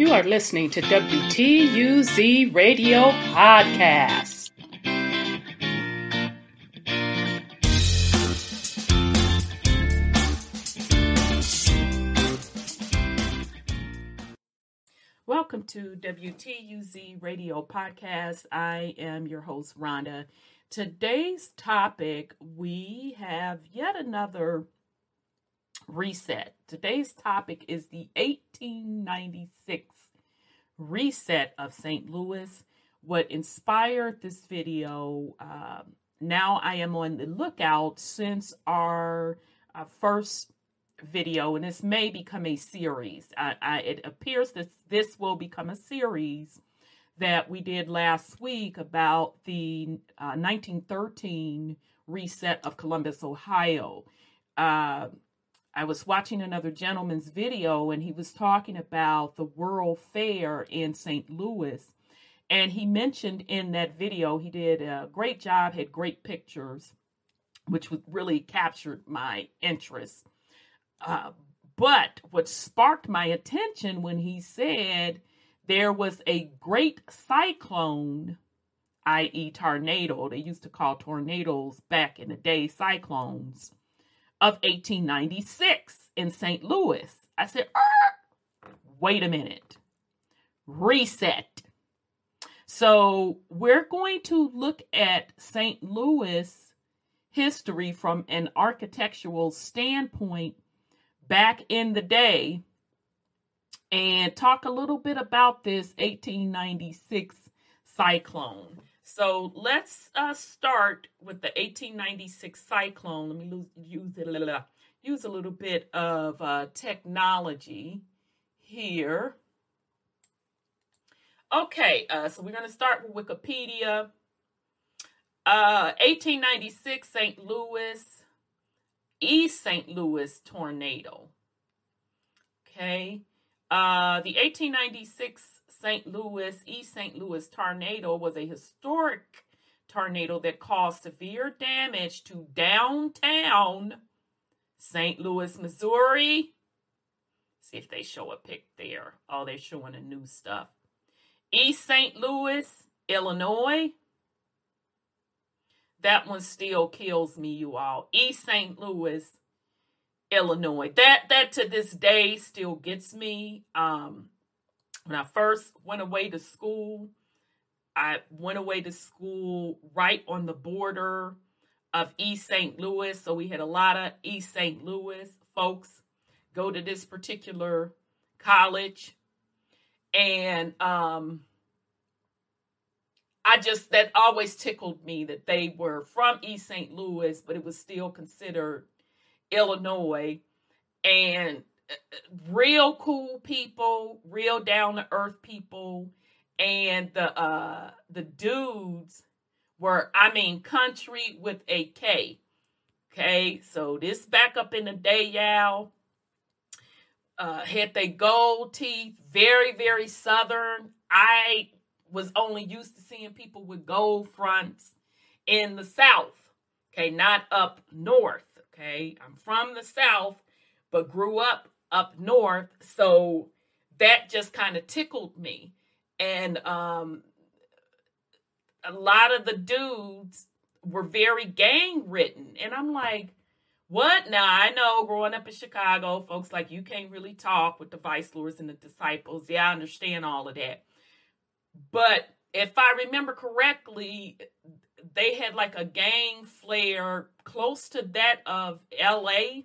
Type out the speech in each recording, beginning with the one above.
You are listening to WTUZ Radio Podcast. Welcome to WTUZ Radio Podcast. I am your host, Rhonda. Today's topic, we have yet another reset. Today's topic is the 1896 reset of St. Louis. What inspired this video, uh, now I am on the lookout since our uh, first video, and this may become a series. I, I, it appears that this will become a series that we did last week about the uh, 1913 reset of Columbus, Ohio. Uh, I was watching another gentleman's video and he was talking about the World Fair in St. Louis. And he mentioned in that video, he did a great job, had great pictures, which really captured my interest. Uh, but what sparked my attention when he said there was a great cyclone, i.e., tornado, they used to call tornadoes back in the day cyclones of 1896 in St. Louis. I said, wait a minute, reset. So we're going to look at St. Louis history from an architectural standpoint back in the day and talk a little bit about this 1896 cyclone. So let's uh, start with the 1896 cyclone. Let me lose, use it a little, use a little bit of uh, technology here. Okay, uh, so we're going to start with Wikipedia. 1896 uh, St. Louis, East St. Louis tornado. Okay, uh, the 1896 St. Louis, East St. Louis tornado was a historic tornado that caused severe damage to downtown St. Louis, Missouri. See if they show a pic there. Oh, they're showing the new stuff. East St. Louis, Illinois. That one still kills me, you all. East St. Louis, Illinois. That that to this day still gets me. Um, when I first went away to school, I went away to school right on the border of East St. Louis. So we had a lot of East St. Louis folks go to this particular college. And um, I just, that always tickled me that they were from East St. Louis, but it was still considered Illinois. And real cool people, real down to earth people, and the uh the dudes were I mean country with a K. Okay, so this back up in the day, y'all. Uh, had they gold teeth, very, very southern. I was only used to seeing people with gold fronts in the south. Okay, not up north. Okay, I'm from the south, but grew up up north. So that just kind of tickled me. And um, a lot of the dudes were very gang written. And I'm like, what? Now, I know growing up in Chicago, folks like you can't really talk with the vice lords and the disciples. Yeah, I understand all of that. But if I remember correctly, they had like a gang flair close to that of LA.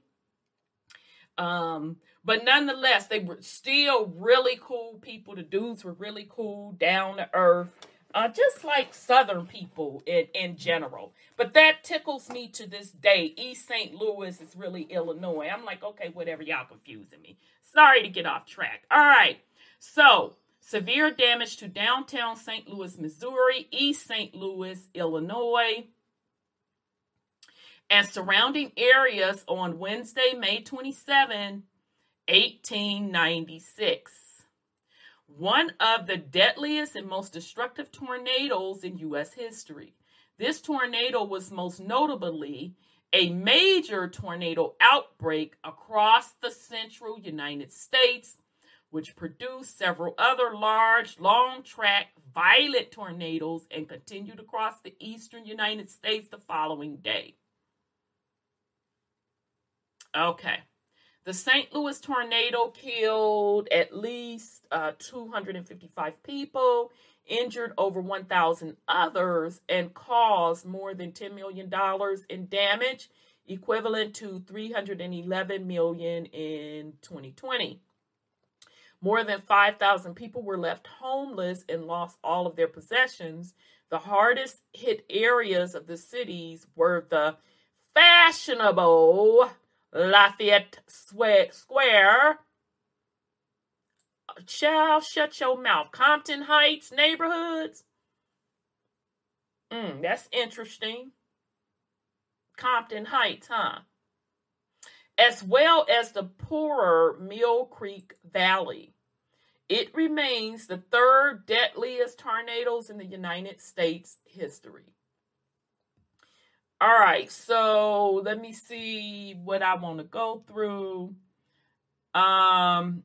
Um, but nonetheless, they were still really cool people. The dudes were really cool, down to earth, uh, just like Southern people in, in general. But that tickles me to this day. East St. Louis is really Illinois. I'm like, okay, whatever, y'all confusing me. Sorry to get off track. All right. So, severe damage to downtown St. Louis, Missouri, East St. Louis, Illinois, and surrounding areas on Wednesday, May 27, 1896. One of the deadliest and most destructive tornadoes in U.S. history. This tornado was most notably a major tornado outbreak across the central United States, which produced several other large, long track, violent tornadoes and continued across the eastern United States the following day. Okay. The St. Louis tornado killed at least uh, 255 people, injured over 1,000 others, and caused more than $10 million in damage, equivalent to 311 million in 2020. More than 5,000 people were left homeless and lost all of their possessions. The hardest hit areas of the cities were the fashionable Lafayette Square. Shall shut your mouth. Compton Heights neighborhoods. Mm, that's interesting. Compton Heights, huh? As well as the poorer Mill Creek Valley. It remains the third deadliest tornadoes in the United States history. All right, so let me see what I want to go through. Um,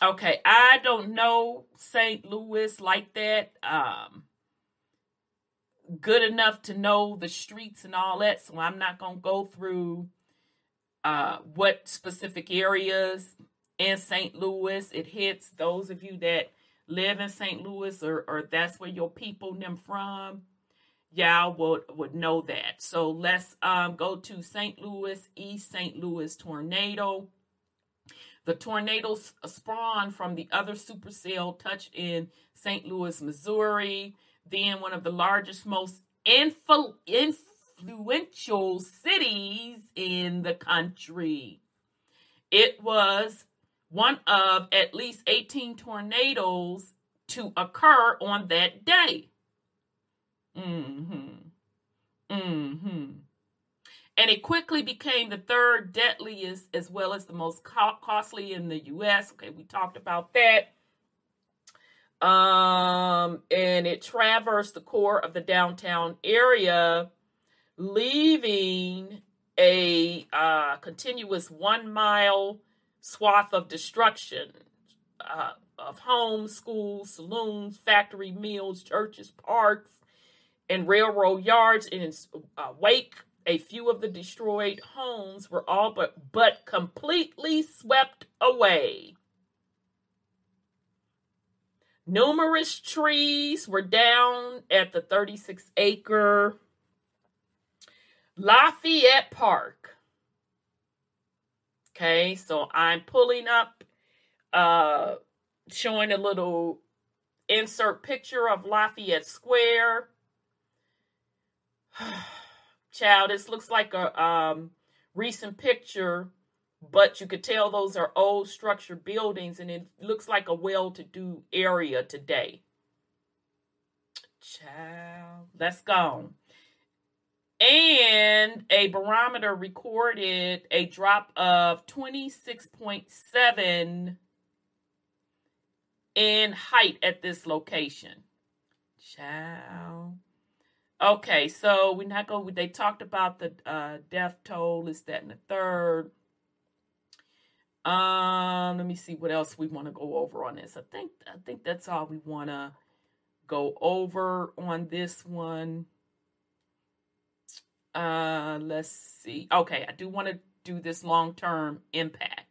okay, I don't know St. Louis like that. Um, good enough to know the streets and all that, so I'm not gonna go through uh what specific areas in St. Louis it hits. Those of you that live in St. Louis or or that's where your people them from y'all would would know that. So let's um, go to St. Louis, East St. Louis tornado. The tornado spawned from the other supercell touched in St. Louis, Missouri. Then one of the largest, most influ- influential cities in the country. It was one of at least 18 tornadoes to occur on that day. Mm-hmm. Mm-hmm. And it quickly became the third deadliest as well as the most co- costly in the US. Okay, we talked about that. Um, and it traversed the core of the downtown area, leaving a uh, continuous one mile swath of destruction uh, of homes, schools, saloons, factory mills, churches, parks, and railroad yards in its uh, wake. A few of the destroyed homes were all but, but completely swept away. Numerous trees were down at the 36 acre Lafayette Park. Okay, so I'm pulling up, uh, showing a little insert picture of Lafayette Square. Child, this looks like a um, recent picture, but you could tell those are old structure buildings, and it looks like a well-to-do area today. Child, let's go. And a barometer recorded a drop of 26.7 in height at this location. Child. Okay, so we're not going. They talked about the uh, death toll. Is that in the third? Um, let me see what else we want to go over on this. I think I think that's all we want to go over on this one. Uh, let's see. Okay, I do want to do this long term impact.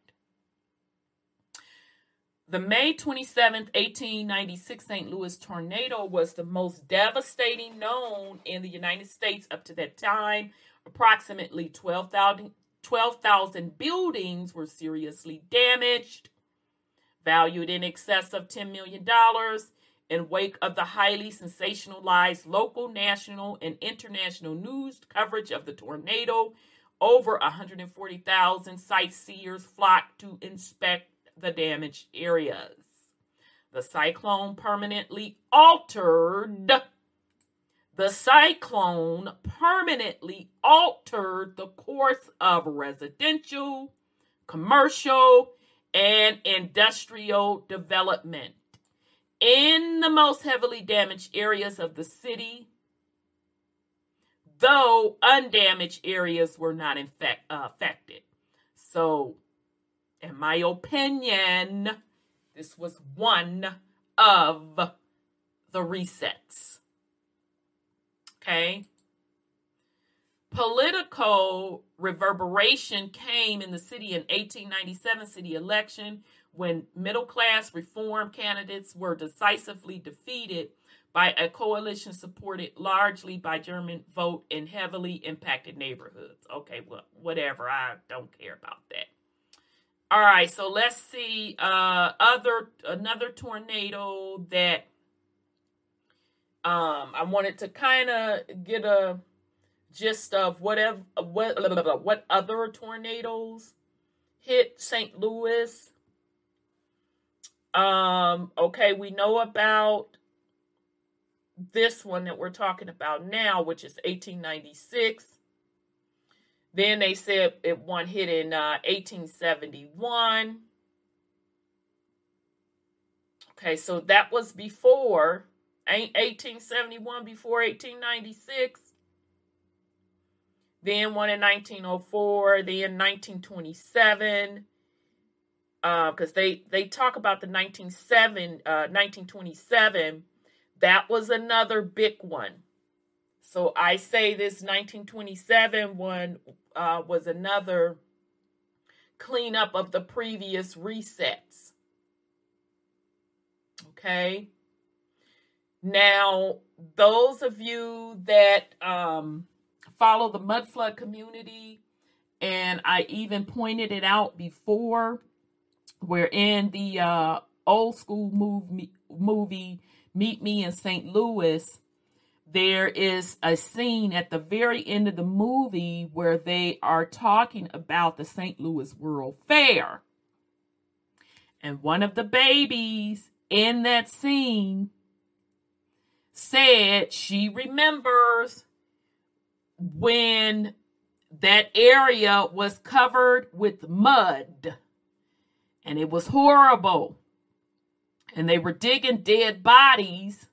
The May 27, 1896 St. Louis tornado was the most devastating known in the United States up to that time. Approximately 12,000 12, buildings were seriously damaged, valued in excess of $10 million. In wake of the highly sensationalized local, national, and international news coverage of the tornado, over 140,000 sightseers flocked to inspect the damaged areas. The cyclone permanently altered the cyclone permanently altered the course of residential, commercial, and industrial development in the most heavily damaged areas of the city, though undamaged areas were not infect, uh, affected. So in my opinion, This was one of the resets. Okay. Political reverberation came in the city in 1897 city election when middle class reform candidates were decisively defeated by a coalition supported largely by German vote in heavily impacted neighborhoods. Okay, well, whatever. I don't care about that. All right, so let's see uh other another tornado that um I wanted to kind of get a gist of whatever what what other tornadoes hit St. Louis. Um okay, we know about this one that we're talking about now, which is 1896. Then they said it one hit in uh, 1871. Okay, so that was before 1871, before 1896. Then one in 1904. Then 1927. Because uh, they they talk about the 1927 uh, 1927 that was another big one. So I say this 1927 one uh, was another cleanup of the previous resets. Okay. Now, those of you that um, follow the mud flood community, and I even pointed it out before, we're in the uh, old school movie, movie Meet Me in St. Louis, there is a scene at the very end of the movie where they are talking about the St. Louis World Fair. And one of the babies in that scene said she remembers when that area was covered with mud and it was horrible and they were digging dead bodies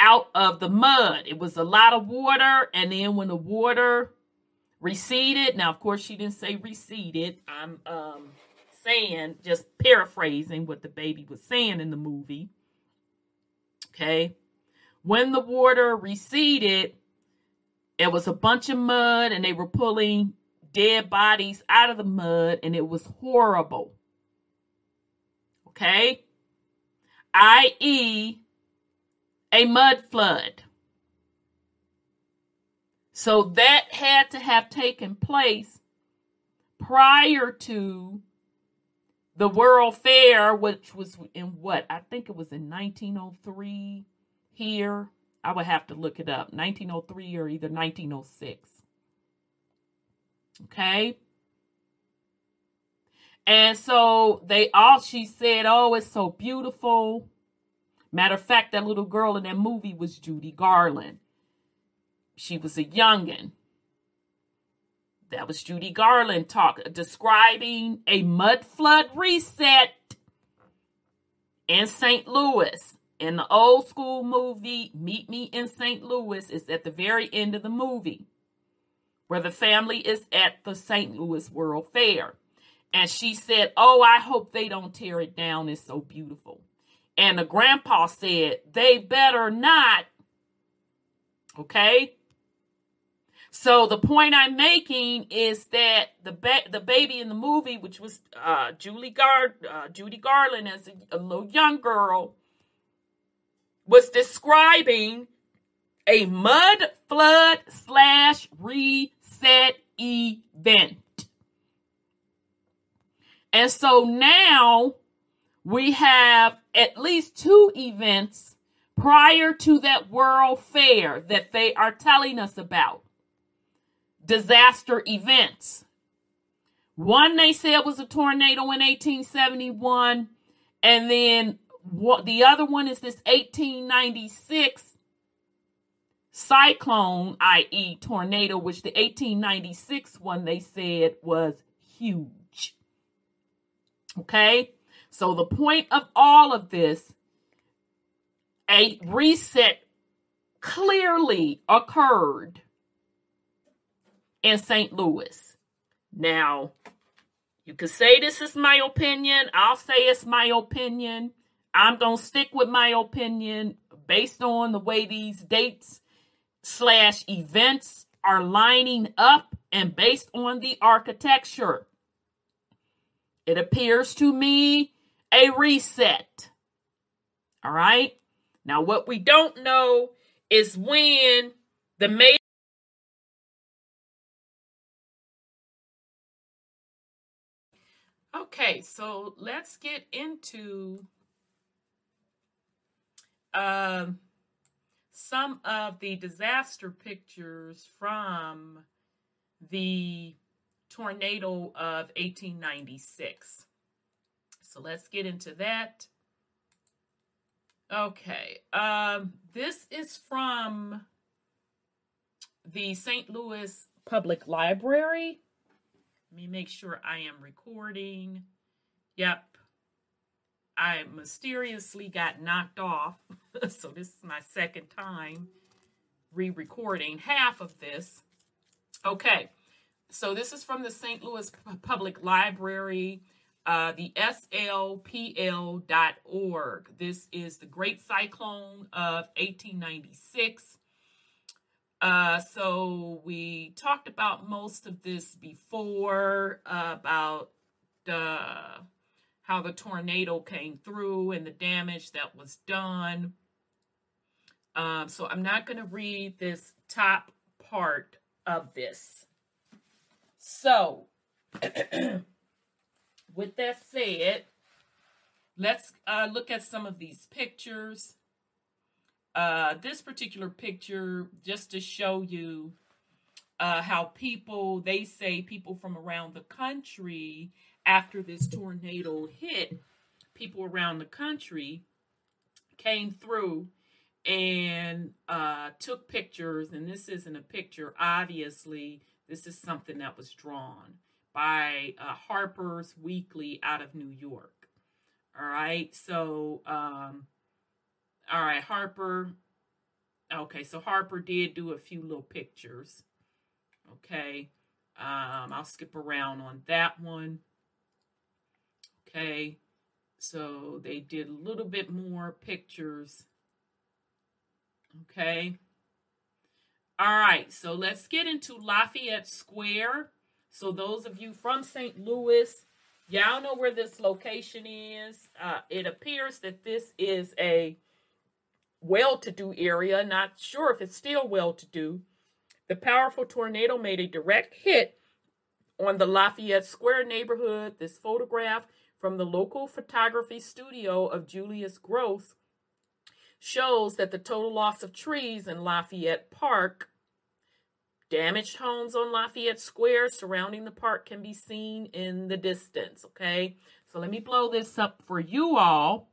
out of the mud. It was a lot of water, and then when the water receded, now of course she didn't say receded. I'm um, saying just paraphrasing what the baby was saying in the movie. Okay, when the water receded, it was a bunch of mud, and they were pulling dead bodies out of the mud, and it was horrible okay? I.e., a mud flood. So that had to have taken place prior to the World Fair, which was in what? I think it was in 1903 here. I would have to look it up. 1903 or either 1906. Okay. And so they all, she said, Oh, it's so beautiful. Matter of fact, that little girl in that movie was Judy Garland. She was a youngin. That was Judy Garland talk describing a mud flood reset in St. Louis. In the old school movie, Meet Me in St. Louis is at the very end of the movie, where the family is at the St. Louis World Fair. And she said, Oh, I hope they don't tear it down. It's so beautiful. And the grandpa said, They better not. Okay? So the point I'm making is that the ba- the baby in the movie, which was uh, Julie Gar- uh, Judy Garland as a, a little young girl, was describing a mud flood slash reset event. And so now we have at least two events prior to that World Fair that they are telling us about. Disaster events. One they said was a tornado in 1871, and then what the other one is this 1896 cyclone, i.e., tornado, which the 1896 one they said was huge. Okay? So the point of all of this, a reset clearly occurred in St. Louis. Now, You could say this is my opinion. I'll say it's my opinion. I'm going to stick with my opinion based on the way these dates slash events are lining up and based on the architecture. It appears to me a reset. All right. Now, what we don't know is when the major Okay, so let's get into um, some of the disaster pictures from the tornado of 1896. So let's get into that. Okay, um, this is from the St. Louis Public Library. Let me make sure I am recording. Yep. I mysteriously got knocked off. so this is my second time re-recording half of this. Okay. So this is from the St. Louis Public Library, uh, the slpl.org. This is the Great Cyclone of 1896. Uh, so we talked about most of this before uh, about how the tornado came through and the damage that was done. Um, so I'm not going to read this top part of this. So, with that said, let's uh, look at some of these pictures. Uh, this particular picture, just to show you uh, how people, they say people from around the country, after this tornado hit, people around the country came through and uh, took pictures. And this isn't a picture, obviously, this is something that was drawn by uh, Harper's Weekly out of New York. All right, so um, all right, Harper. Okay, so Harper did do a few little pictures. Okay, um, I'll skip around on that one. Okay, so they did a little bit more pictures. Okay. All right, so let's get into Lafayette Square. So those of you from St. Louis, y'all know where this location is. Uh, it appears that this is a well-to-do area. Not sure if it's still well-to-do. The powerful tornado made a direct hit on the Lafayette Square neighborhood. This photograph from the local photography studio of Julius Gross shows that the total loss of trees in Lafayette Park Damaged homes on Lafayette Square surrounding the park can be seen in the distance. Okay, so let me blow this up for you all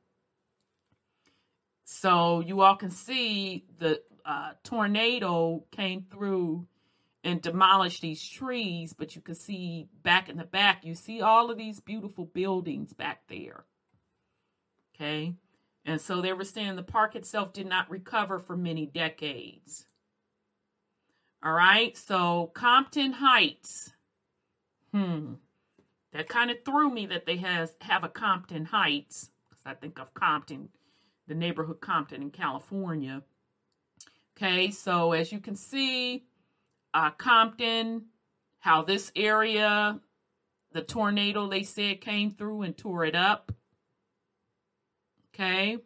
so you all can see the uh, tornado came through and demolished these trees, but you can see back in the back, you see all of these beautiful buildings back there. Okay. And so they were saying the park itself did not recover for many decades. All right. So Compton Heights. Hmm. That kind of threw me that they has have a Compton Heights because I think of Compton the neighborhood Compton in California. Okay, so as you can see, uh, Compton, how this area, the tornado they said came through and tore it up. Okay,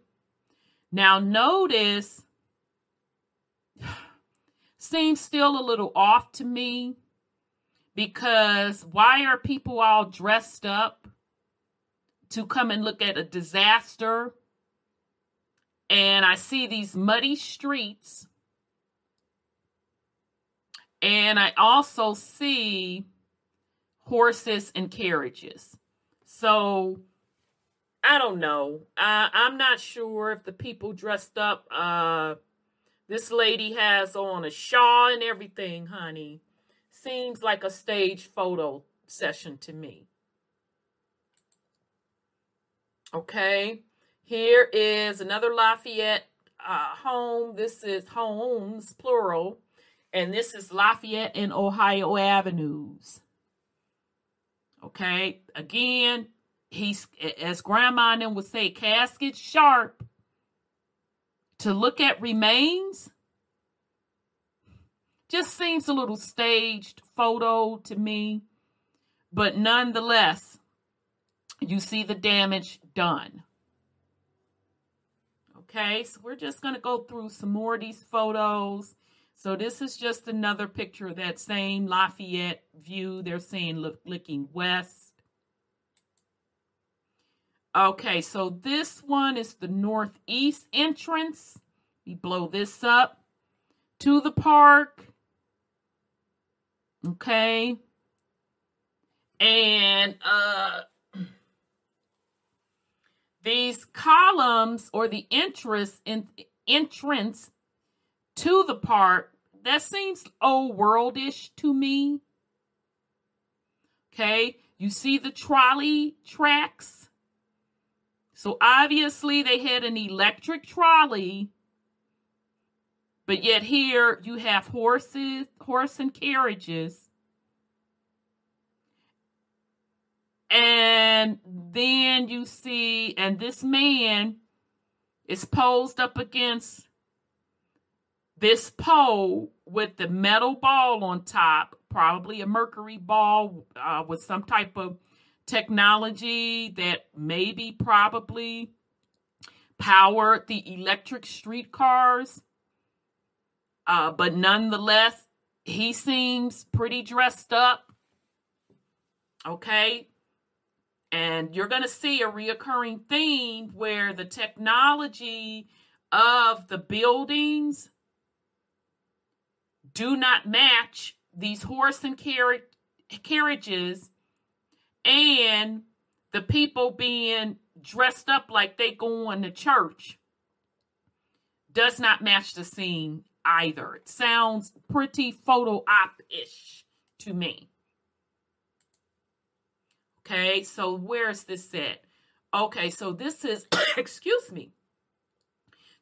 now notice, seems still a little off to me because why are people all dressed up to come and look at a disaster and I see these muddy streets. And I also see horses and carriages. So I don't know. Uh, I'm not sure if the people dressed up. Uh, this lady has on a shawl and everything, honey. Seems like a stage photo session to me. Okay. Here is another Lafayette uh, home. This is homes, plural. And this is Lafayette and Ohio Avenues. Okay, again, he's as grandma and would say, casket sharp. To look at remains just seems a little staged photo to me, but nonetheless, you see the damage done. Okay, so we're just going to go through some more of these photos. So this is just another picture of that same Lafayette view. They're saying look, looking west. Okay, so this one is the northeast entrance. We blow this up to the park. Okay. And uh these columns or the entrance in entrance to the park that seems old worldish to me. Okay, you see the trolley tracks. So obviously they had an electric trolley, but yet here you have horses, horse and carriages. And then you see, and this man is posed up against this pole with the metal ball on top, probably a mercury ball uh, with some type of technology that maybe probably powered the electric streetcars. Uh, but nonetheless, he seems pretty dressed up. Okay. And you're going to see a reoccurring theme where the technology of the buildings do not match these horse and carriage carriages and the people being dressed up like they going to church does not match the scene either. It sounds pretty photo op-ish to me. Okay, so where's this at? Okay, so this is, excuse me,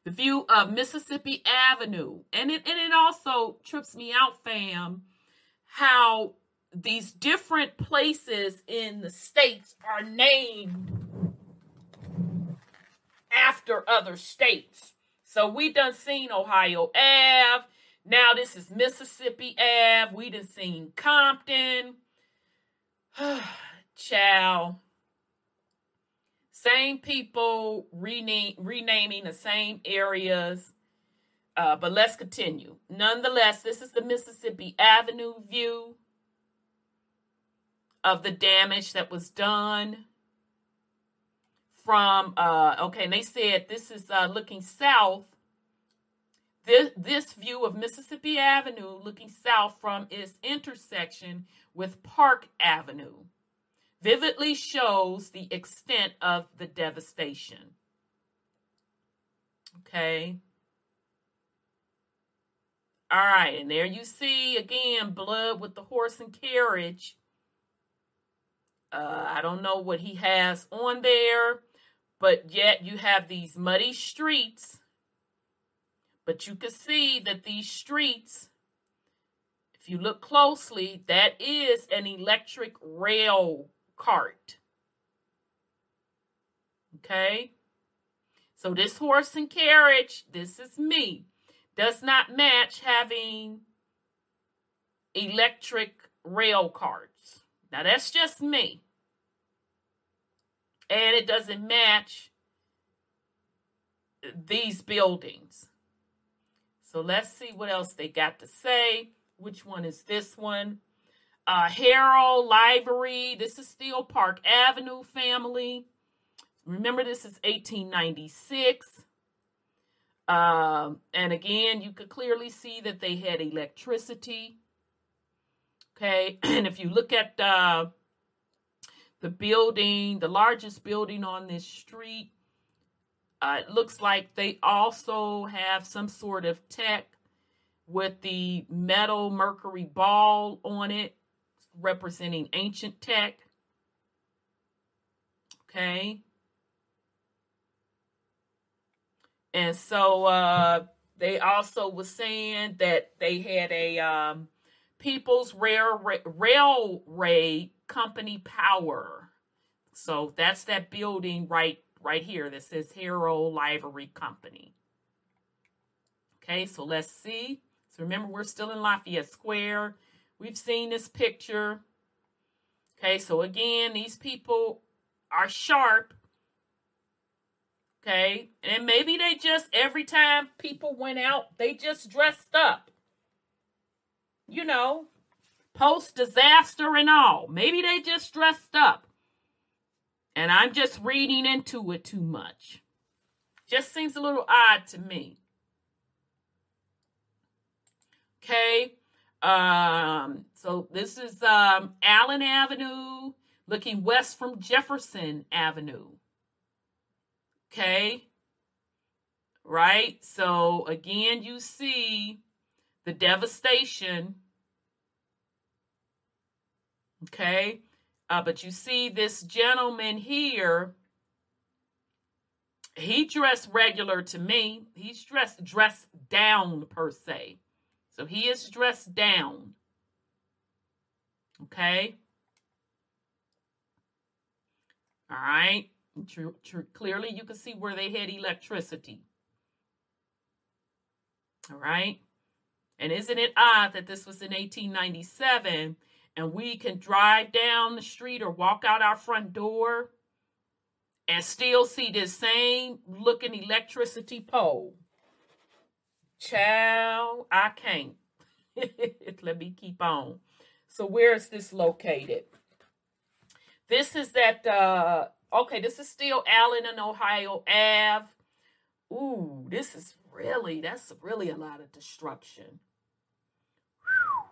the view of Mississippi Avenue. And it, and it also trips me out, fam, how these different places in the states are named after other states. So we done seen Ohio Ave. Now this is Mississippi Ave. We done seen Compton. Chow. Same people rename, renaming the same areas. Uh, but let's continue. Nonetheless, this is the Mississippi Avenue view of the damage that was done from uh okay and they said this is uh looking south this this view of Mississippi Avenue looking south from its intersection with Park Avenue vividly shows the extent of the devastation. Okay. All right, and there you see again blood with the horse and carriage. Uh, I don't know what he has on there, but yet you have these muddy streets. But you can see that these streets, if you look closely, that is an electric rail cart. Okay? So this horse and carriage, this is me, does not match having electric rail carts. Now that's just me. And it doesn't match these buildings. So let's see what else they got to say. Which one is this one? uh, Harold Livery. This is still Park Avenue family. Remember, this is 1896. Um, and again, you could clearly see that they had electricity. Okay, and if you look at uh, the building, the largest building on this street, uh, it looks like they also have some sort of tech with the metal mercury ball on it representing ancient tech. Okay. And so uh, they also was saying that they had a um, People's Rail Railway Company Power. So that's that building right right here that says Hero Livery Company. Okay, so let's see. So remember, we're still in Lafayette Square. We've seen this picture. Okay, so again, these people are sharp. Okay, and maybe they just, every time people went out, they just dressed up. You know, post disaster and all. Maybe they just dressed up. And I'm just reading into it too much. Just seems a little odd to me. Okay. Um, so this is um, Allen Avenue, looking west from Jefferson Avenue. Okay. Right. So again, you see the devastation. Okay. Uh, but you see this gentleman here. He dressed regular to me. He's dressed dressed down per se. So he is dressed down. Okay. All right. True, true. Clearly, you can see where they had electricity. All right. And isn't it odd that this was in 1897 and we can drive down the street or walk out our front door and still see this same looking electricity pole? Child, I can't. Let me keep on. So where is this located? This is at uh okay, this is still Allen and Ohio Ave. Ooh, this is really that's really a lot of destruction. Whew.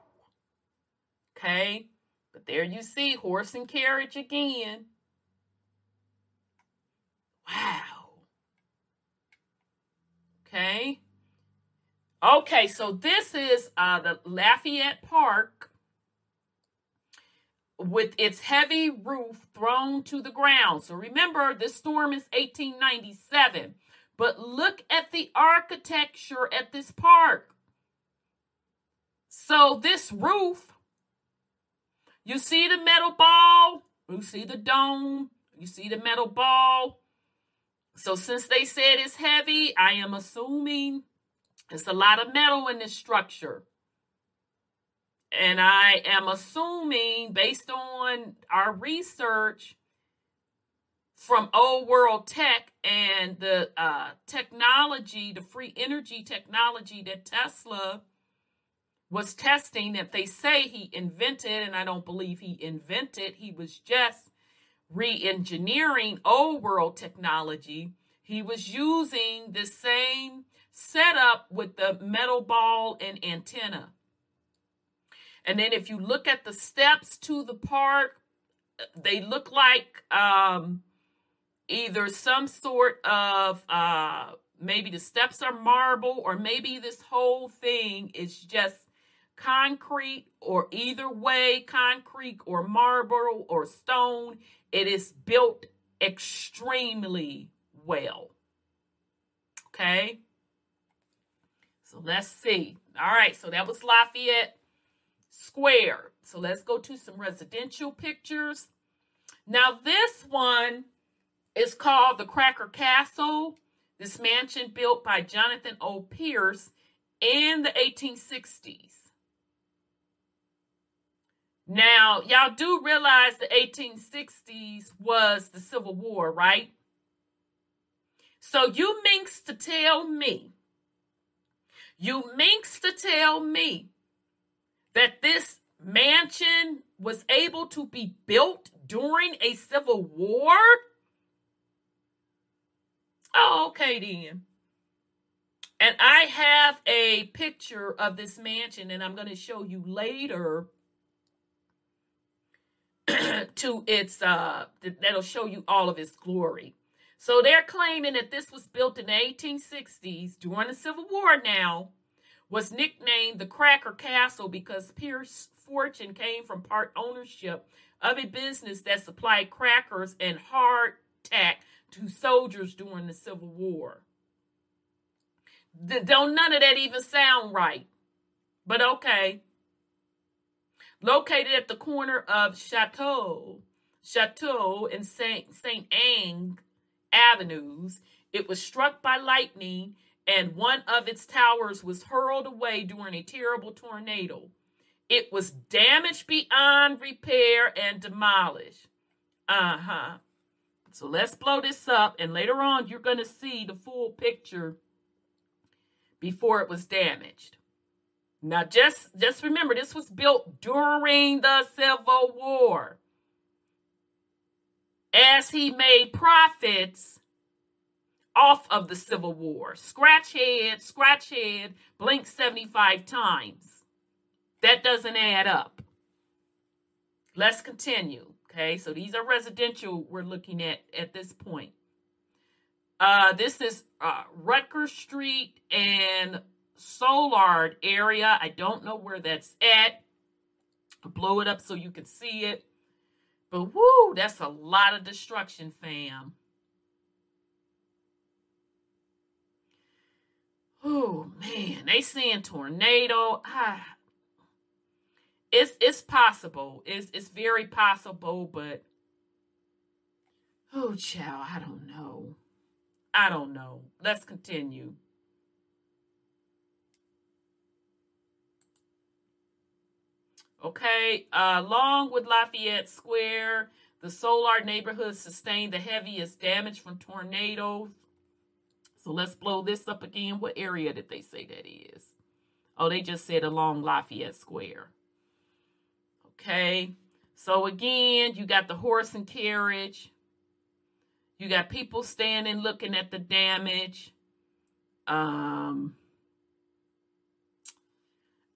Okay, but there you see horse and carriage again. Wow. Okay. Okay, so this is uh, the Lafayette Park with its heavy roof thrown to the ground. So remember, this storm is 1897. But look at the architecture at this park. So this roof, you see the metal ball, you see the dome, you see the metal ball. So since they said it's heavy, I am assuming it's a lot of metal in this structure. And I am assuming, based on our research from Old World Tech and the uh, technology, the free energy technology that Tesla was testing, that they say he invented, and I don't believe he invented, he was just re engineering Old World technology. He was using the same setup with the metal ball and antenna. And then if you look at the steps to the park, they look like um, either some sort of uh, maybe the steps are marble or maybe this whole thing is just concrete or either way concrete or marble or stone it is built extremely well okay so let's see. All right, so that was Lafayette Square. So let's go to some residential pictures. Now, this one is called the Cracker Castle. This mansion built by Jonathan O. Pierce in the 1860s. Now, y'all do realize the 1860s was the Civil War, right? So you minks to tell me you minks to tell me that this mansion was able to be built during a civil war? Oh, okay then. And I have a picture of this mansion, and I'm going to show you later to its uh that'll show you all of its glory. So they're claiming that this was built in the 1860s during the Civil War now, was nicknamed the Cracker Castle because Pierce fortune came from part ownership of a business that supplied crackers and hardtack to soldiers during the Civil War. don't none of that even sound right. But okay. Located at the corner of Chouteau, Chouteau and Saint Saint Ange avenues. It was struck by lightning, and one of its towers was hurled away during a terrible tornado. It was damaged beyond repair and demolished. Uh huh. So let's blow this up, and later on, you're going to see the full picture before it was damaged. Now, just just remember, this was built during the Civil War. As he made profits off of the Civil War, scratch head, scratch head, blink 75 times. That doesn't add up. Let's continue. Okay, so these are residential we're looking at at this point. Uh, this is uh, Rutgers Street and Soulard area. I don't know where that's at. Blow it up so you can see it. But whoo, that's a lot of destruction, fam. Oh man, they saying tornado. Ah, it's it's possible. It's it's very possible, but oh child, I don't know. I don't know. Let's continue. Okay, uh, along with Lafayette Square, the Soulard neighborhood sustained the heaviest damage from tornadoes. So let's blow this up again. What area did they say that is? Oh, they just said along Lafayette Square. Okay. So again, you got the horse and carriage. You got people standing looking at the damage. Um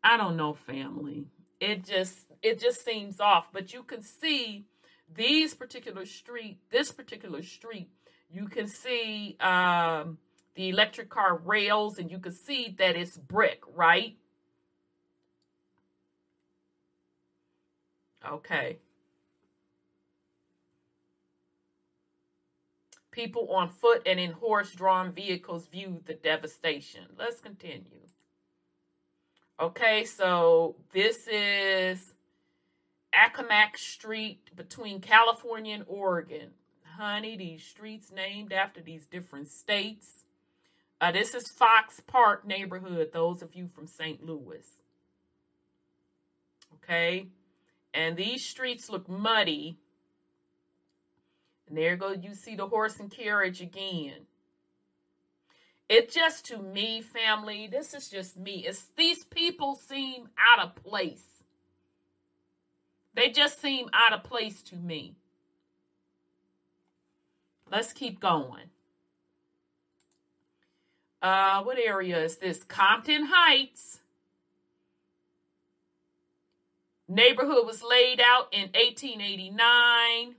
I don't know, family. It just it just seems off, but you can see these particular street, this particular street, you can see um the electric car rails and you can see that it's brick, right? Okay. People on foot and in horse drawn vehicles viewed the devastation. Let's continue. Okay, so this is Accomac Street between California and Oregon. Honey, these streets named after these different states. Uh, this is Fox Park neighborhood, those of you from St. Louis. Okay. And these streets look muddy. And there go you see the horse and carriage again. It just to me, family, this is just me. It's these people seem out of place. They just seem out of place to me. Let's keep going. Uh, what area is this? Compton Heights. Neighborhood was laid out in 1889.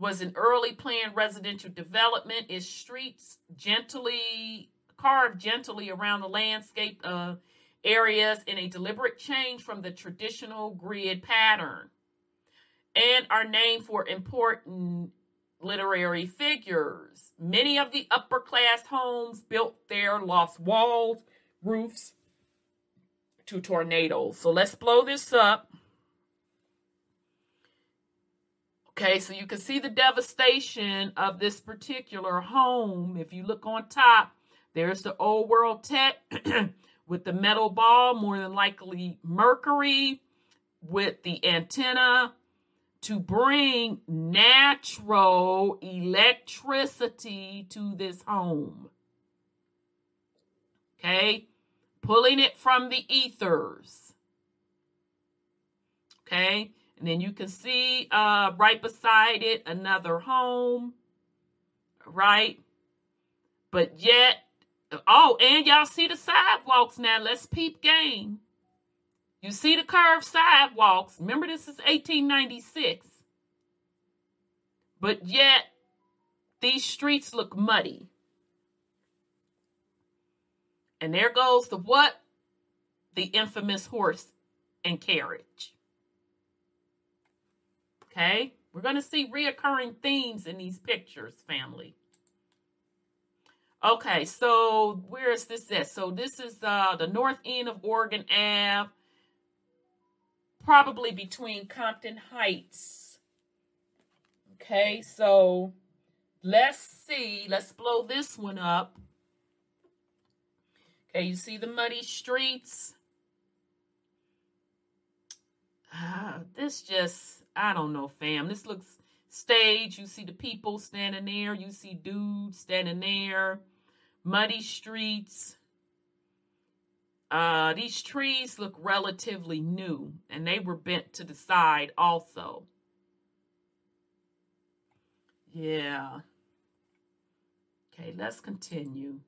Was an early planned residential development. Its streets gently carved gently around the landscape of areas in a deliberate change from the traditional grid pattern, and are named for important literary figures. Many of the upper class homes built there lost walls, roofs, to tornadoes. So let's blow this up. Okay, so you can see the devastation of this particular home. If you look on top, there's the old world tech with the metal ball, more than likely mercury, with the antenna to bring natural electricity to this home. Okay, pulling it from the ethers. Okay, and then you can see uh, right beside it another home, right? But yet, oh, and y'all see the sidewalks now. Let's peep game. You see the curved sidewalks. Remember, this is 1896. But yet, these streets look muddy. And there goes the what? The infamous horse and carriage. Okay? We're going to see reoccurring themes in these pictures, family. Okay, so where is this at? So this is uh, the north end of Oregon Ave. probably between Compton Heights. Okay, so let's see. Let's blow this one up. Okay, you see the muddy streets? Ah, this just, I don't know, fam. This looks stage. You see the people standing there. You see dudes standing there. Muddy streets. Uh, these trees look relatively new, and they were bent to the side also. Yeah. Okay, let's continue.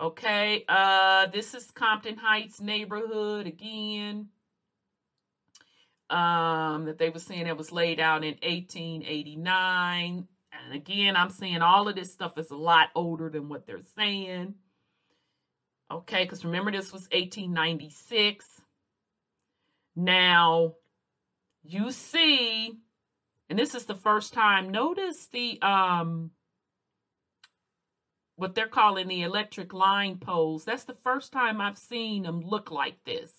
Okay, uh, this is Compton Heights neighborhood again. Um, that they were saying it was laid out in 1889. And again, I'm saying all of this stuff is a lot older than what they're saying. Okay, because remember, this was 1896. Now, you see, and this is the first time, notice the, um, what they're calling the electric line poles. That's the first time I've seen them look like this.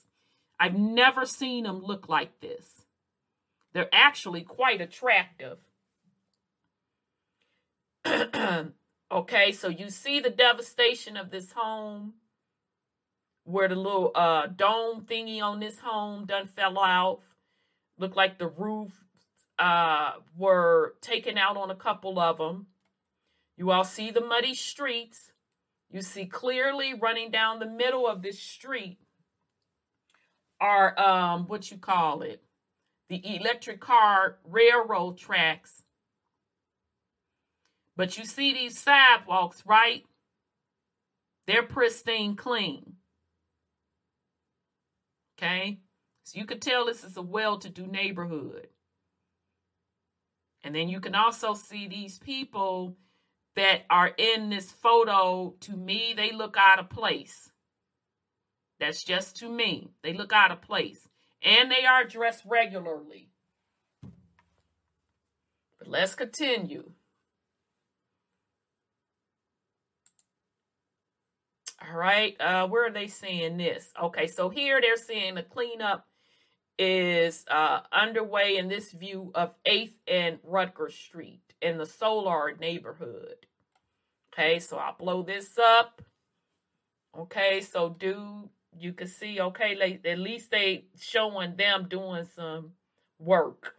I've never seen them look like this. They're actually quite attractive. okay, so you see the devastation of this home where the little uh, dome thingy on this home done fell off. Looked like the roof uh, were taken out on a couple of them. You all see the muddy streets. You see clearly running down the middle of this street are um what you call it the electric car railroad tracks but you see these sidewalks right they're pristine clean Okay? So you could tell this is a well to do neighborhood. And then you can also see these people that are in this photo. To me, they look out of place. That's just to me. They look out of place. And they are dressed regularly. But let's continue. All right. Uh, where are they saying this? Okay, so here they're saying the cleanup is uh, underway in this view of 8th and Rutgers Street in the Soulard neighborhood. Okay, so I'll blow this up. Okay, so do you can see, okay, like, at least they showing them doing some work.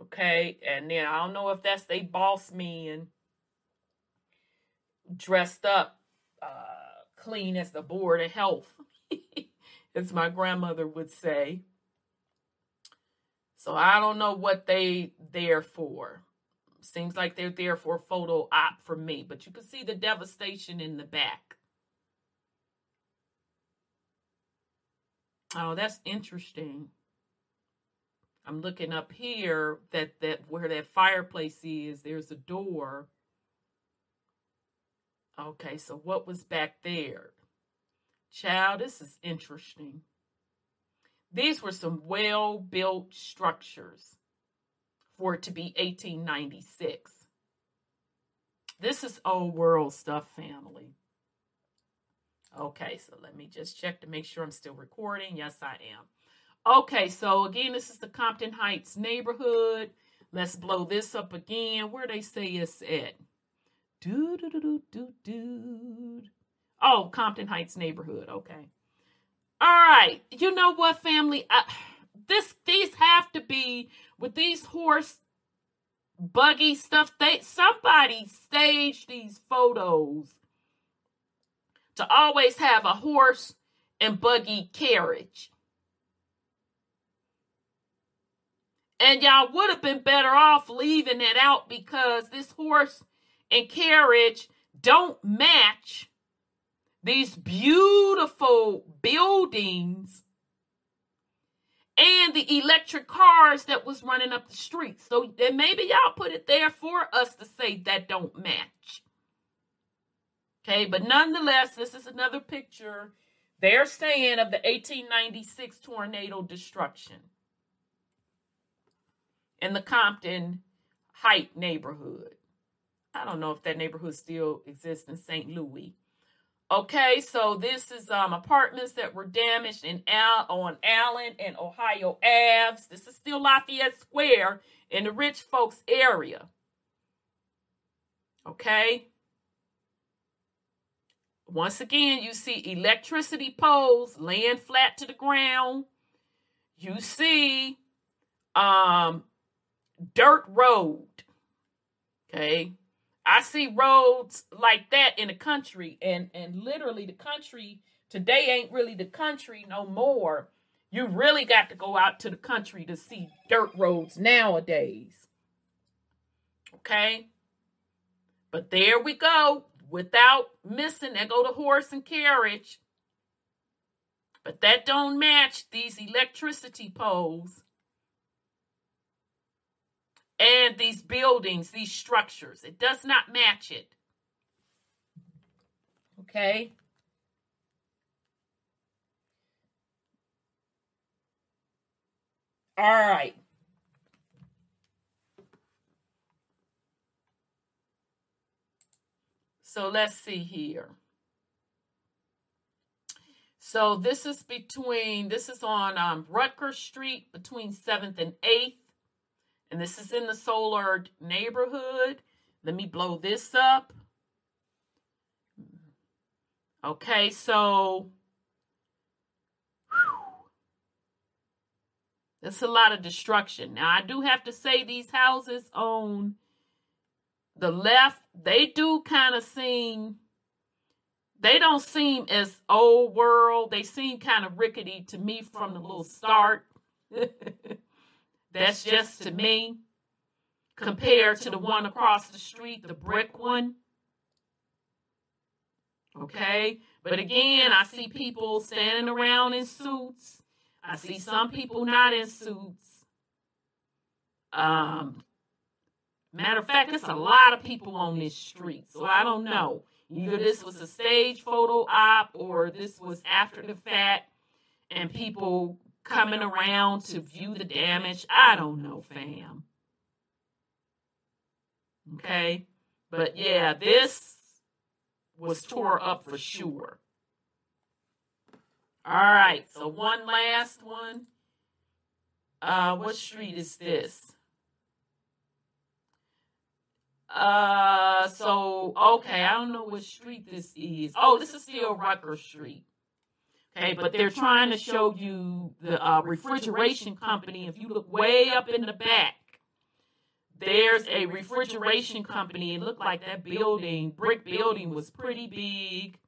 Okay, and then I don't know if that's they boss men dressed up uh, clean as the board of health, as my grandmother would say. So I don't know what they there for. Seems like they're there for a photo op for me, but you can see the devastation in the back. Oh, that's interesting. I'm looking up here that that where that fireplace is, there's a door Okay, so what was back there? Child, this is interesting. These were some well built structures for it to be 1896. This is old world stuff, family. Okay, so let me just check to make sure I'm still recording. Yes, I am. Okay, so again, this is the Compton Heights neighborhood. Let's blow this up again. Where they say it's at. Do do do do do do. Oh, Compton Heights neighborhood. Okay. All right. You know what, family? I, this these have to be with these horse buggy stuff. They somebody staged these photos to always have a horse and buggy carriage. And y'all would have been better off leaving it out because this horse and carriage don't match these beautiful buildings and the electric cars that was running up the street. So then maybe y'all put it there for us to say that don't match. Okay, but nonetheless, this is another picture they're saying of the 1896 tornado destruction in the Compton Height neighborhood. I don't know if that neighborhood still exists in St. Louis. Okay, so this is um apartments that were damaged in Al on Allen and Ohio Aves. This is still Lafayette Square in the rich folks area. Okay. Once again, you see electricity poles laying flat to the ground. You see um dirt road. Okay. I see roads like that in the country, and and literally the country today ain't really the country no more. You really got to go out to the country to see dirt roads nowadays. Okay, but there we go. Without missing, there go to horse and carriage. But that don't match these electricity poles and these buildings, these structures. It does not match it. Okay? All right. So let's see here. So this is between, this is on um, Rutgers Street between 7th and 8th. And this is in the Soulard neighborhood. Let me blow this up. Okay, so that's a lot of destruction. Now, I do have to say these houses on the left, they do kind of seem, they don't seem as old world. They seem kind of rickety to me from the little start. That's just to me compared to the one across the street, the brick one. Okay. But again, I see people standing around in suits. I see some people not in suits. Um, matter of fact, it's a lot of people on this street. So I don't know. Either this was a stage photo op or this was after the fact and people coming around to view the damage. I don't know, fam. Okay. But yeah, this was tore up for sure. All right. So one last one. Uh, what street is this? Uh, so okay, I don't know what street this is. Oh, this is still Rucker Street. Okay, but they're trying to show you the uh, refrigeration company. If you look way up in the back, there's a refrigeration company. It looked like that building, brick building, was pretty big.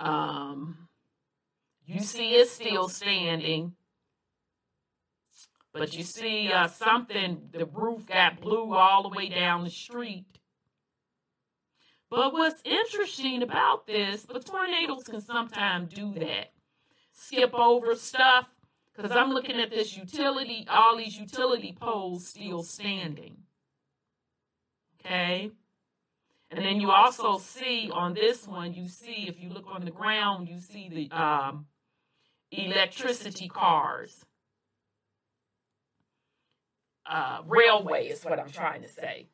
Um, you see it's still standing. But you see uh, something, the roof got blew all the way down the street. But what's interesting about this, but tornadoes can sometimes do that. Skip over stuff. Because I'm looking at this utility, all these utility poles still standing. Okay. And then you also see on this one, you see, if you look on the ground, you see the um, electricity cars. Uh, railway is what I'm trying to say.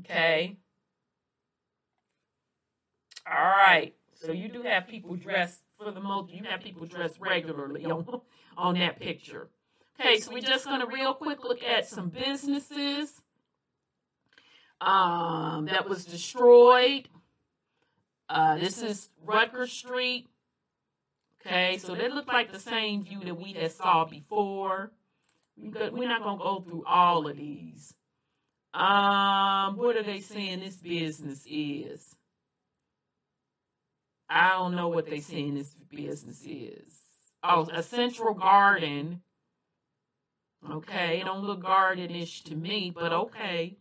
Okay. All right. So you do have people dressed for the most. You have people dressed regularly on on that picture. Okay, so we're just gonna real quick look at some businesses um, that was destroyed. Uh, this is Rutgers Street. Okay, so they look like the same view that we had saw before. We we're not gonna go through all of these. Um, what are they saying this business is? I don't know what they saying this business is. Oh, a central garden. Okay, it don't look gardenish to me, but okay.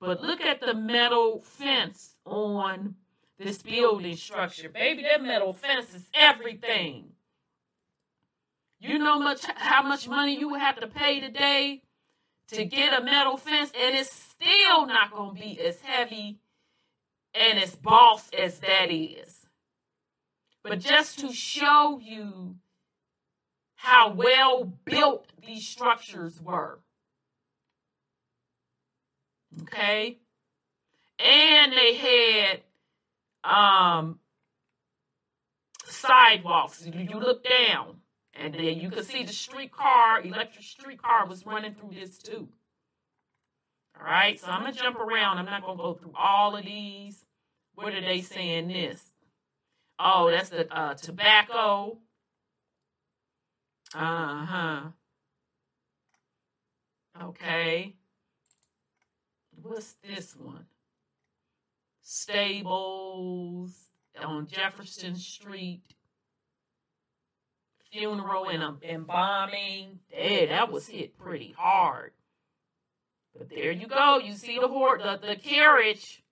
But look at the metal fence on this building structure. Baby, that metal fence is everything. You know much how much money you would have to pay today to get a metal fence, and it's still not gonna be as heavy and as boss as that is. But just to show you how well built these structures were. Okay? and they had um sidewalks. You look down, and then you could see the streetcar, electric streetcar was running through this too. All right, so I'm gonna jump around. I'm not gonna go through all of these. What are they saying this? Oh, that's the uh, tobacco. Uh huh. Okay. What's this one? Stables on Jefferson Street. Funeral and, um, and bombing. That was hit pretty hard. But there you go. You see the horse, the, the carriage.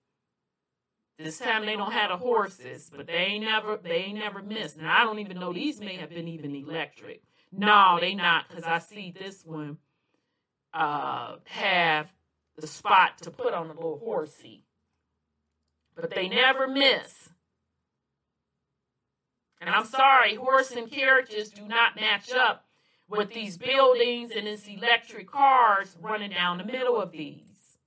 This time they don't have the horses, but they ain't never they ain't never missed. And I don't even know these may have been even electric. No, they not, because I see this one uh have the spot to put on a little horsey. But they never miss. And I'm sorry, horse and carriages do not match up with these buildings and these electric cars running down the middle of these.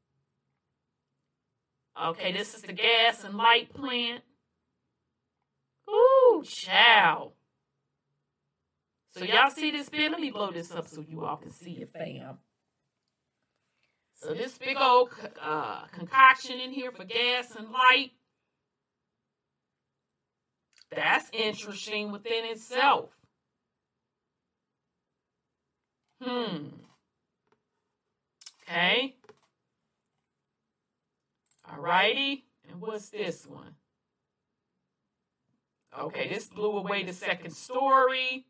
Okay, this is the gas and light plant. Ooh, chow. So y'all see this bit? Let me blow this up so you all can see it, fam. So this big old uh, concoction in here for gas and light. That's interesting within itself. Hmm. Okay. Alrighty. And what's this one? Okay, this blew away the second story.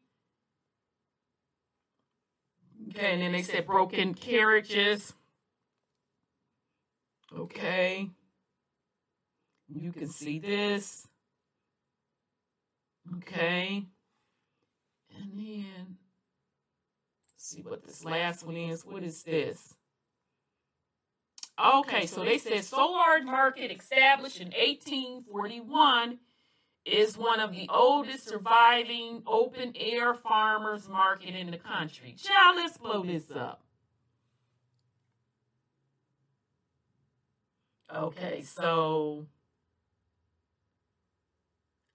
Okay, and then they said broken carriages. Okay. You can see this. Okay. And then see what this last one is. What is this? Okay, so they said Soulard Market established in 1841 is one of the oldest surviving open air farmers market in the country. Child, let's blow this up. Okay, so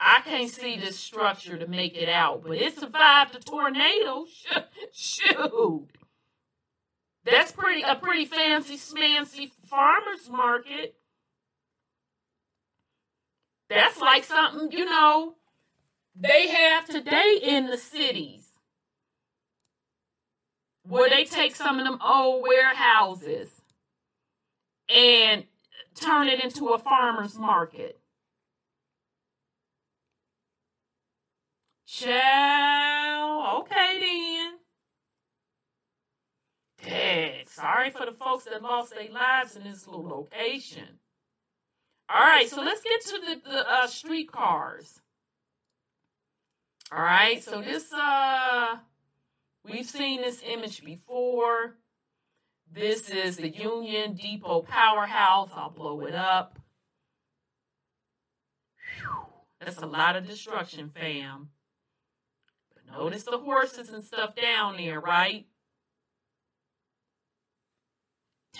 I can't see this structure to make it out, but it survived the tornado. Shoot. That's pretty a pretty fancy smancy farmers market. That's like something, you know, they have today in the cities. Where they take some of them old warehouses and turn it into a farmer's market. Chow. Okay then. Dad, sorry for the folks that lost their lives in this little location. All right, so let's get to the, the uh, streetcars. All right, so this uh we've seen this image before. This is the Union Depot Powerhouse. I'll blow it up. Whew, that's a lot of destruction, fam. Notice the horses and stuff down there, right?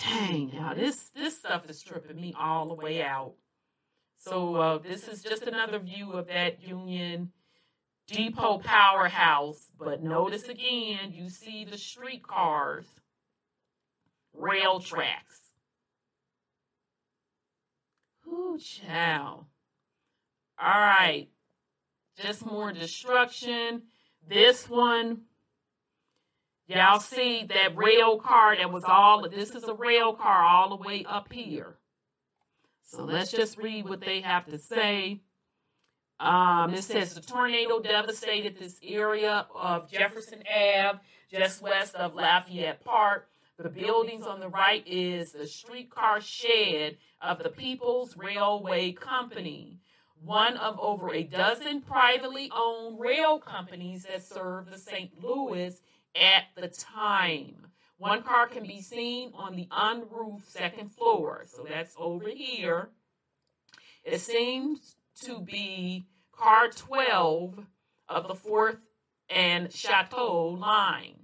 Dang, now this this stuff is tripping me all the way out. So uh, this is just another view of that Union Depot powerhouse. But notice again, you see the streetcars, rail tracks. Ooh, child. All right, just more destruction. This one Y'all see that rail car that was all, this is a rail car all the way up here. So let's just read what they have to say. Um, it says the tornado devastated this area of Jefferson Ave, just west of Lafayette Park. The buildings on the right is the streetcar shed of the People's Railway Company, one of over a dozen privately owned rail companies that served the St. Louis at the time. One car can be seen on the unroofed second floor, so that's over here. It seems to be car 12 of the 4th and Chouteau line.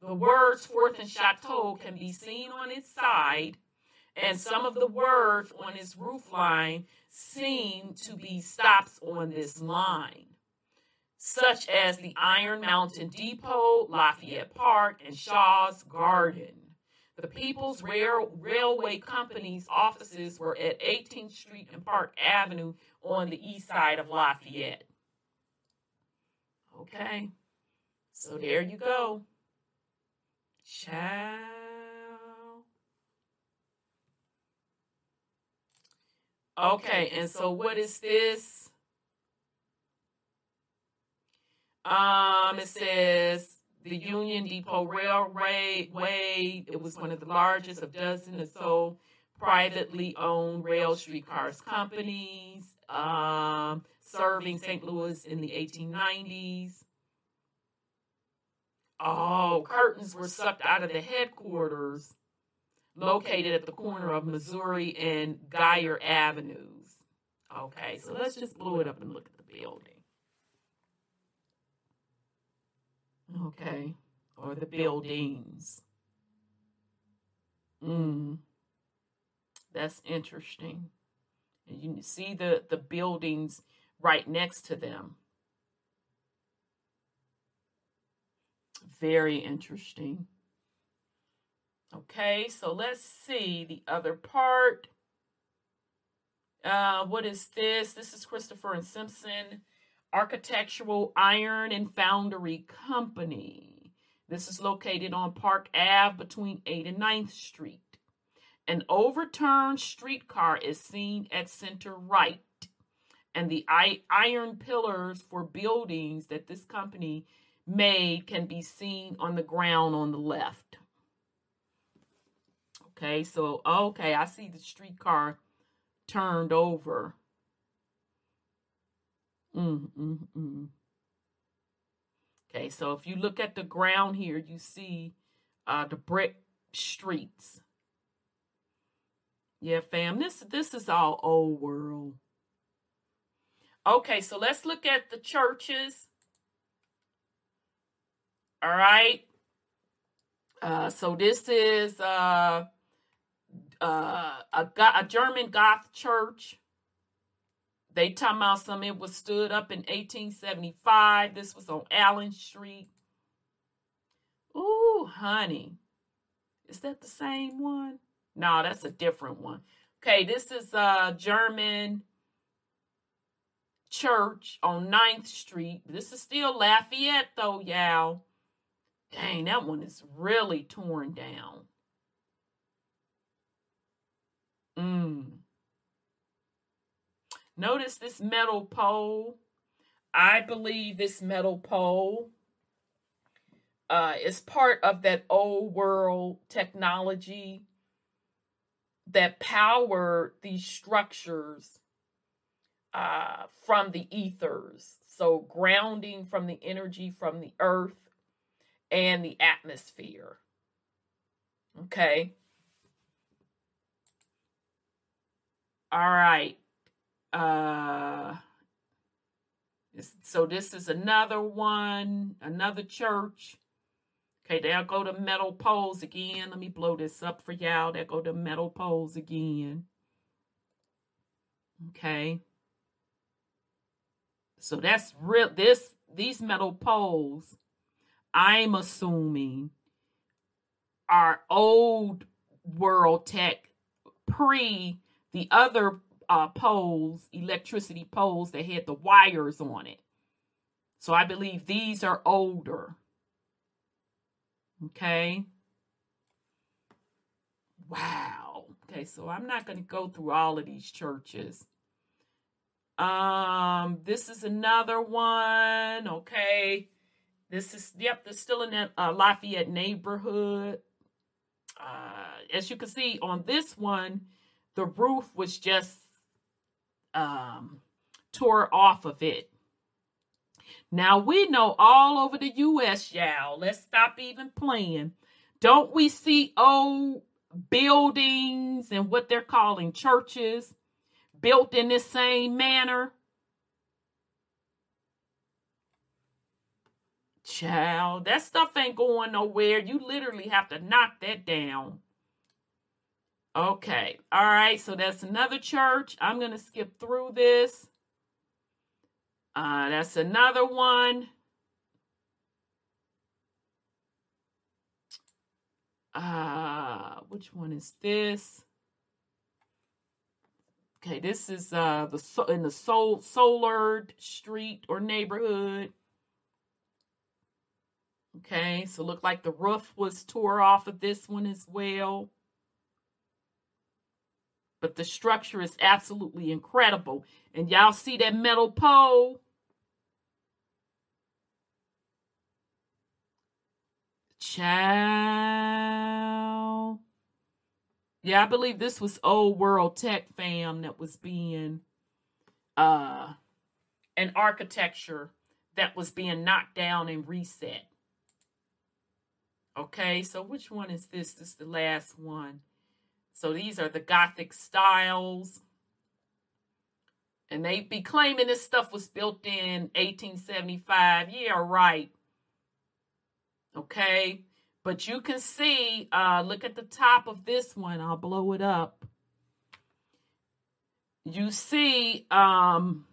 The words 4th and Chouteau can be seen on its side and some of the words on its roof line seem to be stops on this line, such as the Iron Mountain Depot, Lafayette Park, and Shaw's Garden. The People's Rail- Railway Company's offices were at 18th Street and Park Avenue on the east side of Lafayette. Okay, so there you go. Ciao. Okay, and so what is this? Um, it says the Union Depot Railway. It was one of the largest of dozen or so privately owned rail streetcars companies, um, serving St. Louis in the 1890s. Oh, curtains were sucked out of the headquarters located at the corner of Missouri and Geyer Avenues. Okay, so let's just blow it up and look at the building. Okay, or the buildings. Mm, that's interesting. And you see the, the buildings right next to them. Very interesting. Okay, so let's see the other part. Uh, what is this? This is Christopher and Simpson Architectural Iron and Foundry Company. This is located on Park Ave between 8th and 9th Street. An overturned streetcar is seen at center right, and the iron pillars for buildings that this company made can be seen on the ground on the left. Okay, so okay, I see the streetcar turned over. Mm, mm, mm. Okay, so if you look at the ground here, you see uh, the brick streets. Yeah, fam, this this is all old world. Okay, so let's look at the churches. All right. Uh, so this is uh, uh, a, a German Goth church. They talking about some. It was stood up in 1875. This was on Allen Street. Ooh, honey, is that the same one? No, that's a different one. Okay, this is a German church on 9th Street. This is still Lafayette, though, y'all. Dang, that one is really torn down. Mm. Notice this metal pole. I believe this metal pole uh, is part of that old world technology that powered these structures uh, from the ethers. So, grounding from the energy from the earth and the atmosphere. Okay. All right. Uh so this is another one, another church. Okay, there go the metal poles again. Let me blow this up for y'all. There go the metal poles again. Okay. So that's real this these metal poles, I'm assuming, are old world tech pre the other uh, poles, electricity poles that had the wires on it. So I believe these are older. Okay. Wow. Okay, so I'm not going to go through all of these churches. Um, this is another one. Okay. This is yep, this still in that uh, Lafayette neighborhood. Uh, as you can see on this one, the roof was just um, tore off of it. Now we know all over the U.S., y'all. Let's stop even playing. Don't we see old buildings and what they're calling churches built in this same manner? Child, that stuff ain't going nowhere. You literally have to knock that down. Okay. All right. So that's another church. I'm going to skip through this. Uh, that's another one. Uh, which one is this? Okay, this is uh the in the Sol Soulard Street or neighborhood. Okay, so look like the roof was tore off of this one as well. But the structure is absolutely incredible. And y'all see that metal pole? Child. Yeah, I believe this was old world tech fam that was being uh an architecture that was being knocked down and reset. Okay, so which one is this? This is the last one. So these are the Gothic styles. And they be claiming this stuff was built in 1875. Yeah, right. Okay. But you can see, uh, look at the top of this one. I'll blow it up. You see um,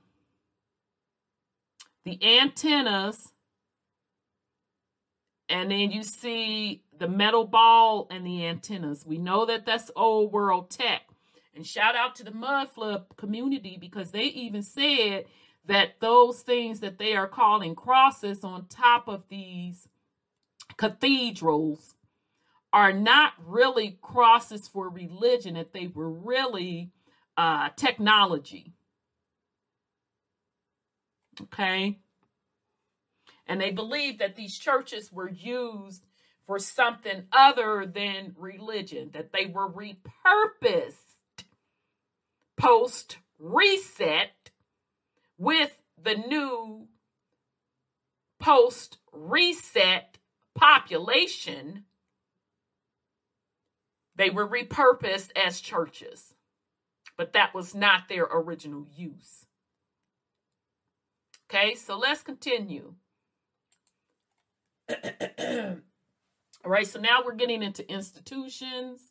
the antennas, and then you see the metal ball and the antennas. We know that that's old world tech. And shout out to the Mudflood community because they even said that those things that they are calling crosses on top of these cathedrals are not really crosses for religion, that they were really uh, technology. Okay. And they believe that these churches were used for something other than religion, that they were repurposed post reset with the new post reset population, they were repurposed as churches, but that was not their original use. Okay, so let's continue. All right, so now we're getting into institutions.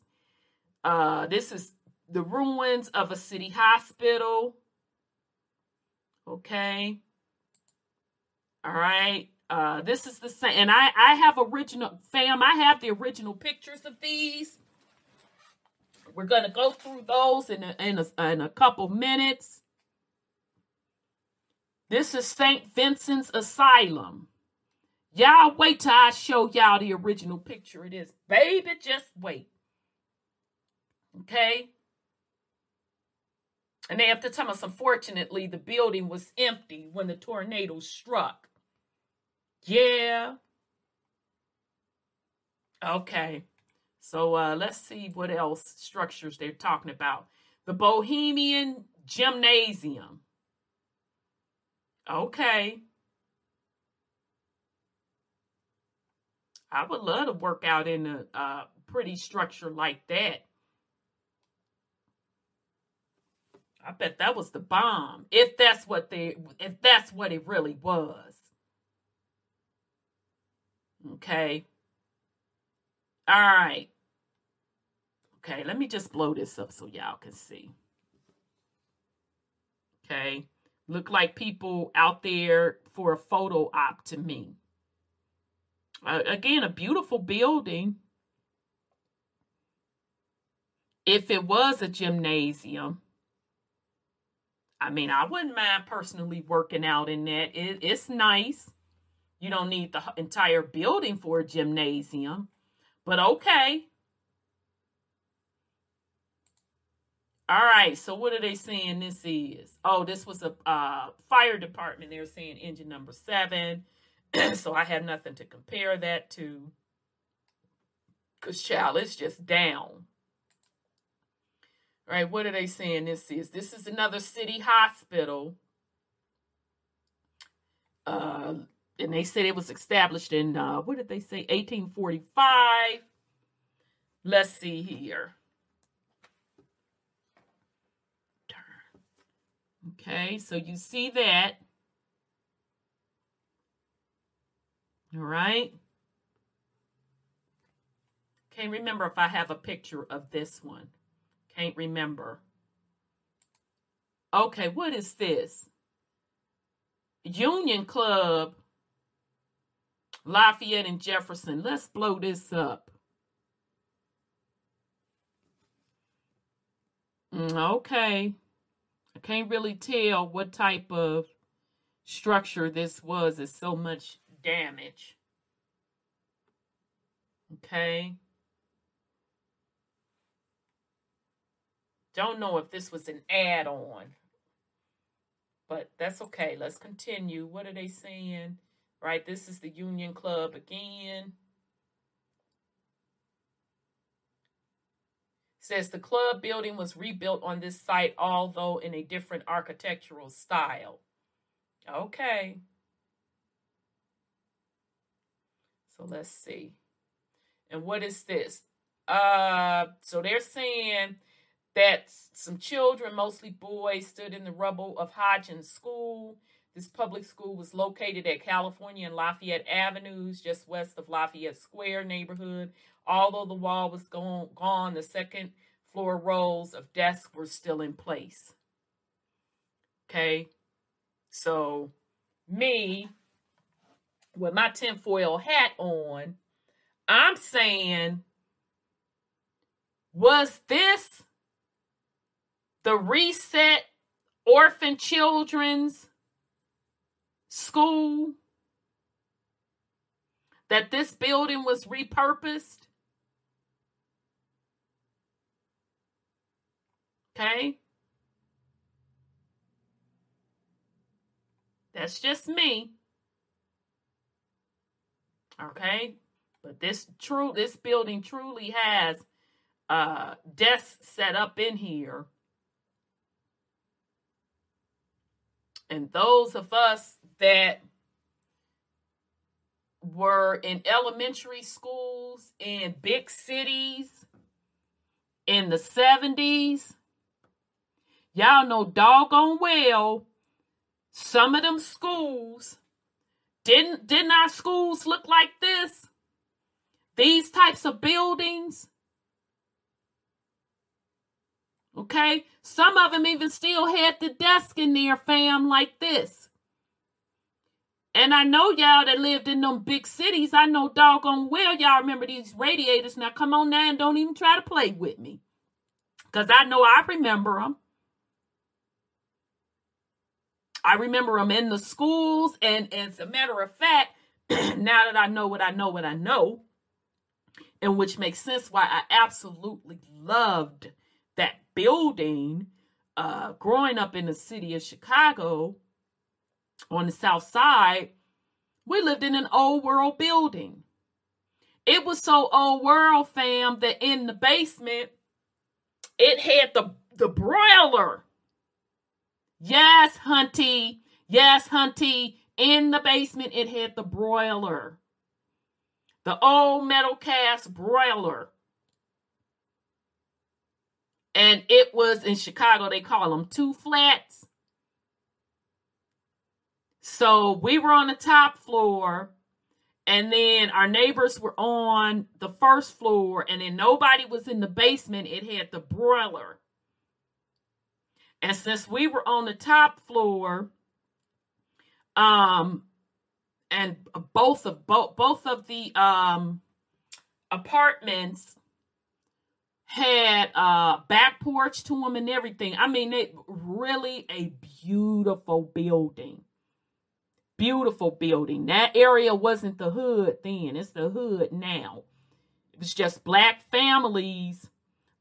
Uh, this is the ruins of a city hospital. Okay. All right. Uh, this is the same, and I I have original fam. I have the original pictures of these. We're gonna go through those in a, in a, in a couple minutes. This is Saint Vincent's Asylum. Y'all wait till I show y'all the original picture of this, baby. Just wait. Okay. And they have to tell us, unfortunately, the building was empty when the tornado struck. Yeah. Okay. So uh, let's see what else structures they're talking about. The Bohemian Gymnasium. Okay. I would love to work out in a uh, pretty structure like that. I bet that was the bomb. If that's what they if that's what it really was. Okay. All right. Okay, let me just blow this up so y'all can see. Okay. Look like people out there for a photo op to me. Again, a beautiful building. If it was a gymnasium, I mean, I wouldn't mind personally working out in that. It, it's nice. You don't need the entire building for a gymnasium, but okay. All right, so what are they saying this is? Oh, this was a uh, fire department. They're saying engine number seven. so I have nothing to compare that to. Because, child, it's just down. All right, what are they saying this is? This is another city hospital. Uh, and they said it was established in, uh, what did they say, 1845. Let's see here. Okay, so you see that. All right. Can't remember if I have a picture of this one. Can't remember. Okay, what is this? Union Club, Lafayette and Jefferson. Let's blow this up. Mm, okay. I can't really tell what type of structure this was. It's so much damage. Okay. Don't know if this was an add on, but that's okay. Let's continue. What are they saying? Right, this is the Union Club again. Says the club building was rebuilt on this site, although in a different architectural style. Okay. So let's see. And what is this? Uh, so they're saying that some children, mostly boys, stood in the rubble of Hodgen School. This public school was located at California and Lafayette Avenues, just west of Lafayette Square neighborhood. Although the wall was gone, gone the second floor rows of desks were still in place. Okay, so me with my tinfoil hat on, I'm saying, was this the reset orphan children's school that this building was repurposed. Okay. That's just me. Okay. But this true this building truly has uh desks set up in here And those of us that were in elementary schools in big cities in the 70s, y'all know doggone well some of them schools didn't didn't our schools look like this? These types of buildings Okay? Some of them even still had the desk in there, fam, like this. And I know y'all that lived in them big cities, I know doggone well y'all remember these radiators. Now come on now and don't even try to play with me. Because I know I remember them. I remember them in the schools. And, as a matter of fact, now that I know what I know, what I know, and which makes sense why I absolutely loved that building uh, growing up in the city of Chicago on the south side, we lived in an old world building. It was so old world, fam, that in the basement, it had the, the broiler. Yes, Hunty. Yes, Hunty. In the basement, it had the broiler. The old metal cast broiler. And it was in Chicago, they call them two flats. So we were on the top floor, and then our neighbors were on the first floor, and then nobody was in the basement. It had the broiler. And since we were on the top floor, um, and both of both both of the um apartments had a back porch to them and everything. I mean, it really a beautiful building. Beautiful building. That area wasn't the hood then. It's the hood now. It was just black families,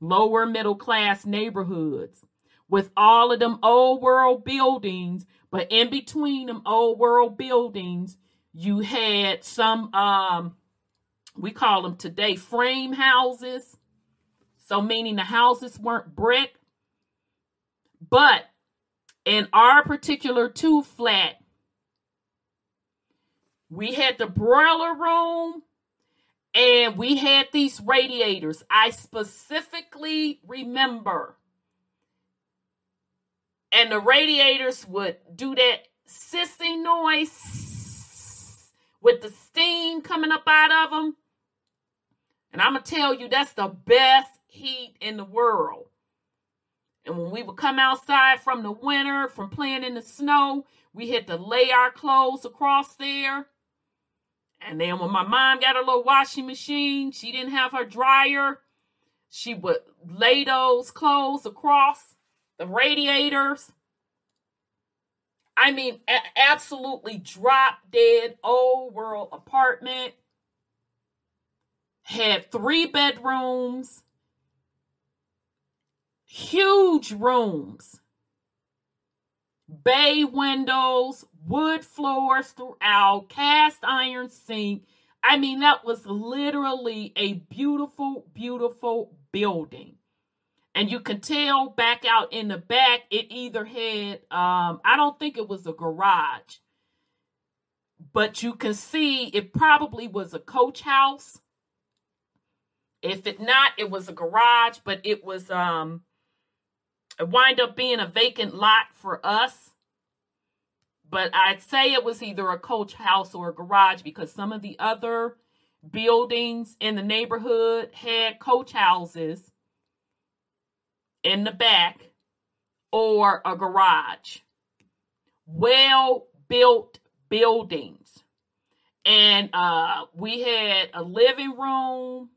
lower middle class neighborhoods with all of them old world buildings, but in between them old world buildings, you had some um we call them today frame houses so, meaning the houses weren't brick. But in our particular two flat, we had the broiler room and we had these radiators. I specifically remember. And the radiators would do that sissy noise with the steam coming up out of them. And I'm going to tell you, that's the best heat in the world. And when we would come outside from the winter, from playing in the snow, we had to lay our clothes across there. And then when my mom got her little washing machine, she didn't have her dryer. She would lay those clothes across the radiators. I mean, a- absolutely drop dead old world apartment. Had three bedrooms, huge rooms, bay windows, wood floors throughout, cast iron sink. I mean, that was literally a beautiful, beautiful building and you can tell back out in the back it either had um i don't think it was a garage but you can see it probably was a coach house. If it not it was a garage but it was um it wind up being a vacant lot for us. But i'd say it was either a coach house or a garage because some of the other buildings in the neighborhood had coach houses in the back or a garage. Well built buildings. And uh, we had a living room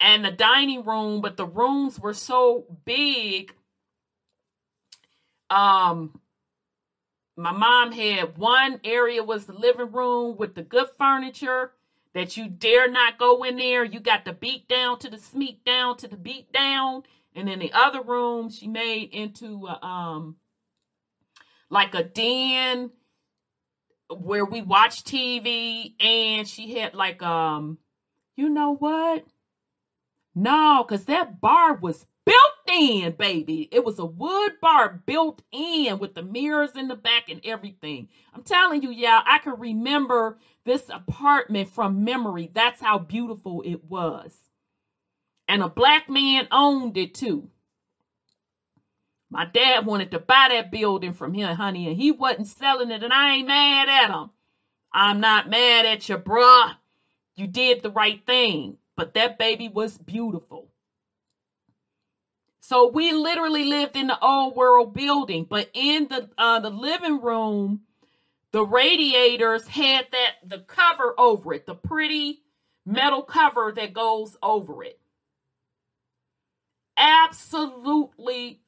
and a dining room, but the rooms were so big. Um, my mom had one area was the living room with the good furniture that you dare not go in there. You got the beat down to the smeat down to the beat down and then the other room she made into a, um like a den where we watch TV and she had like um you know what? No, cuz that bar was built in, baby. It was a wood bar built in with the mirrors in the back and everything. I'm telling you, y'all, I can remember this apartment from memory. That's how beautiful it was and a black man owned it too. My dad wanted to buy that building from him, honey, and he wasn't selling it, and I ain't mad at him. I'm not mad at you, bruh. You did the right thing, but that baby was beautiful. So we literally lived in the old world building, but in the uh, the living room, the radiators had that the cover over it, the pretty metal cover that goes over it absolutely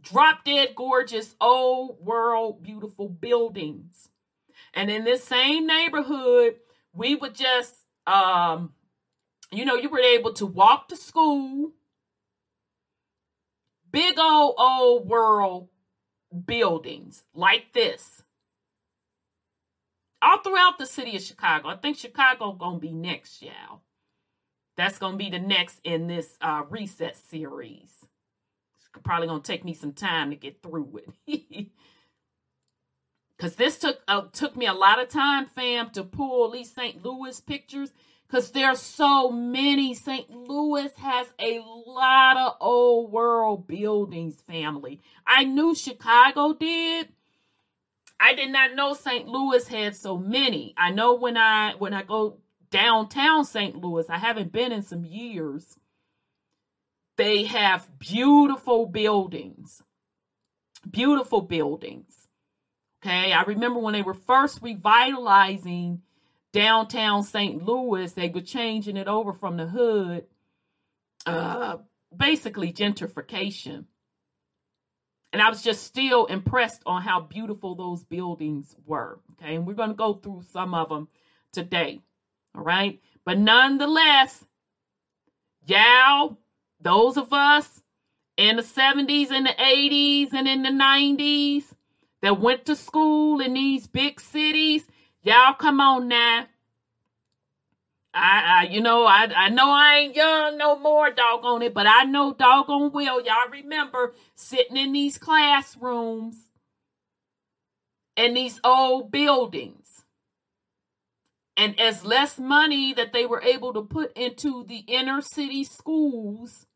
drop dead gorgeous old world beautiful buildings. And in this same neighborhood we would just um you know you were able to walk to school. Big old old world buildings like this. All throughout the city of chicago. I think chicago gonna be next y'all that's going to be the next in this uh, reset series. It's probably going to take me some time to get through it. Cause this took uh, took me a lot of time, fam, to pull these St. Louis pictures. Cause there's so many. St. Louis has a lot of old world buildings, family. I knew Chicago did. I did not know St. Louis had so many. I know when I when I go downtown St. Louis. I haven't been in some years. They have beautiful buildings. Beautiful buildings. Okay, I remember when they were first revitalizing downtown St. Louis, they were changing it over from the hood, uh, basically gentrification. And I was just still impressed on how beautiful those buildings were. Okay, and we're going to go through some of them today. All right. But nonetheless, y'all, those of us in the 70s and the 80s and in the 90s that went to school in these big cities, y'all come on now. I, I you know, I, I know I ain't young no more, doggone it, but I know doggone well. Y'all remember sitting in these classrooms in these old buildings and as less money that they were able to put into the inner city schools,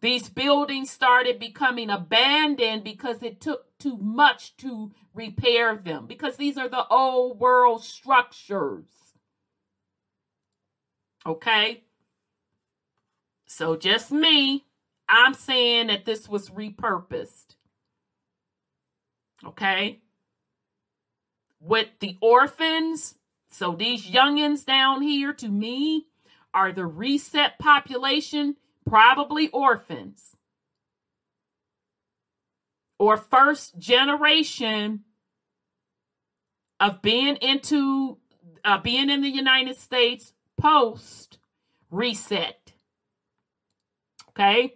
these buildings started becoming abandoned because it took too much to repair them, because these are the old world structures. Okay? So just me, I'm saying that this was repurposed. Okay? With the orphans, so these youngins down here to me are the reset population, probably orphans or first generation of being into uh, being in the United States post reset. Okay.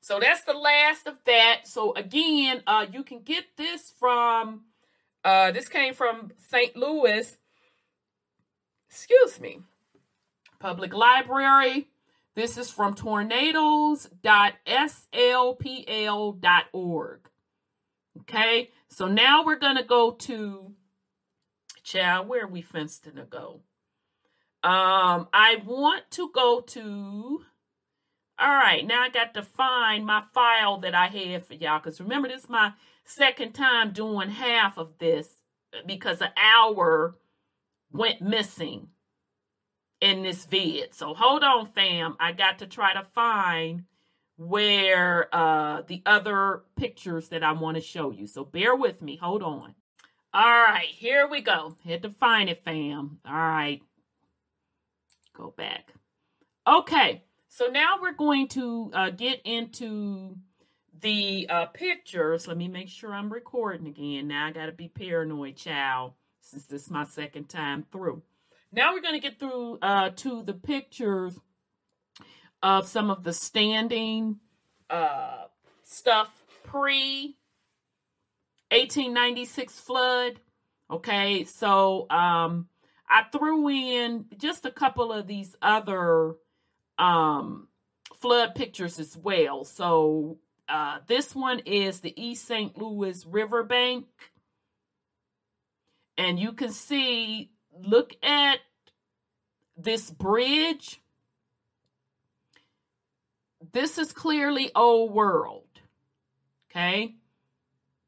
So that's the last of that. So again, uh, you can get this from uh, this came from St. Louis. Excuse me. Public Library. This is from tornadoes.slpl.org. Okay, so now we're gonna go to child. Where are we fenced to go? Um, I want to go to. All right, now I got to find my file that I had for y'all. Because remember, this is my second time doing half of this because an hour went missing in this vid. So hold on, fam. I got to try to find where uh the other pictures that I want to show you. So bear with me. Hold on. All right, here we go. Had to find it, fam. All right. Go back. Okay. So now we're going to uh, get into the uh, pictures. Let me make sure I'm recording again. Now I got to be paranoid, child, since this is my second time through. Now we're going to get through uh, to the pictures of some of the standing uh, stuff pre 1896 flood. Okay, so um, I threw in just a couple of these other um, flood pictures as well. So uh, this one is the East St. Louis Riverbank. And you can see, look at this bridge this is clearly old world. Okay.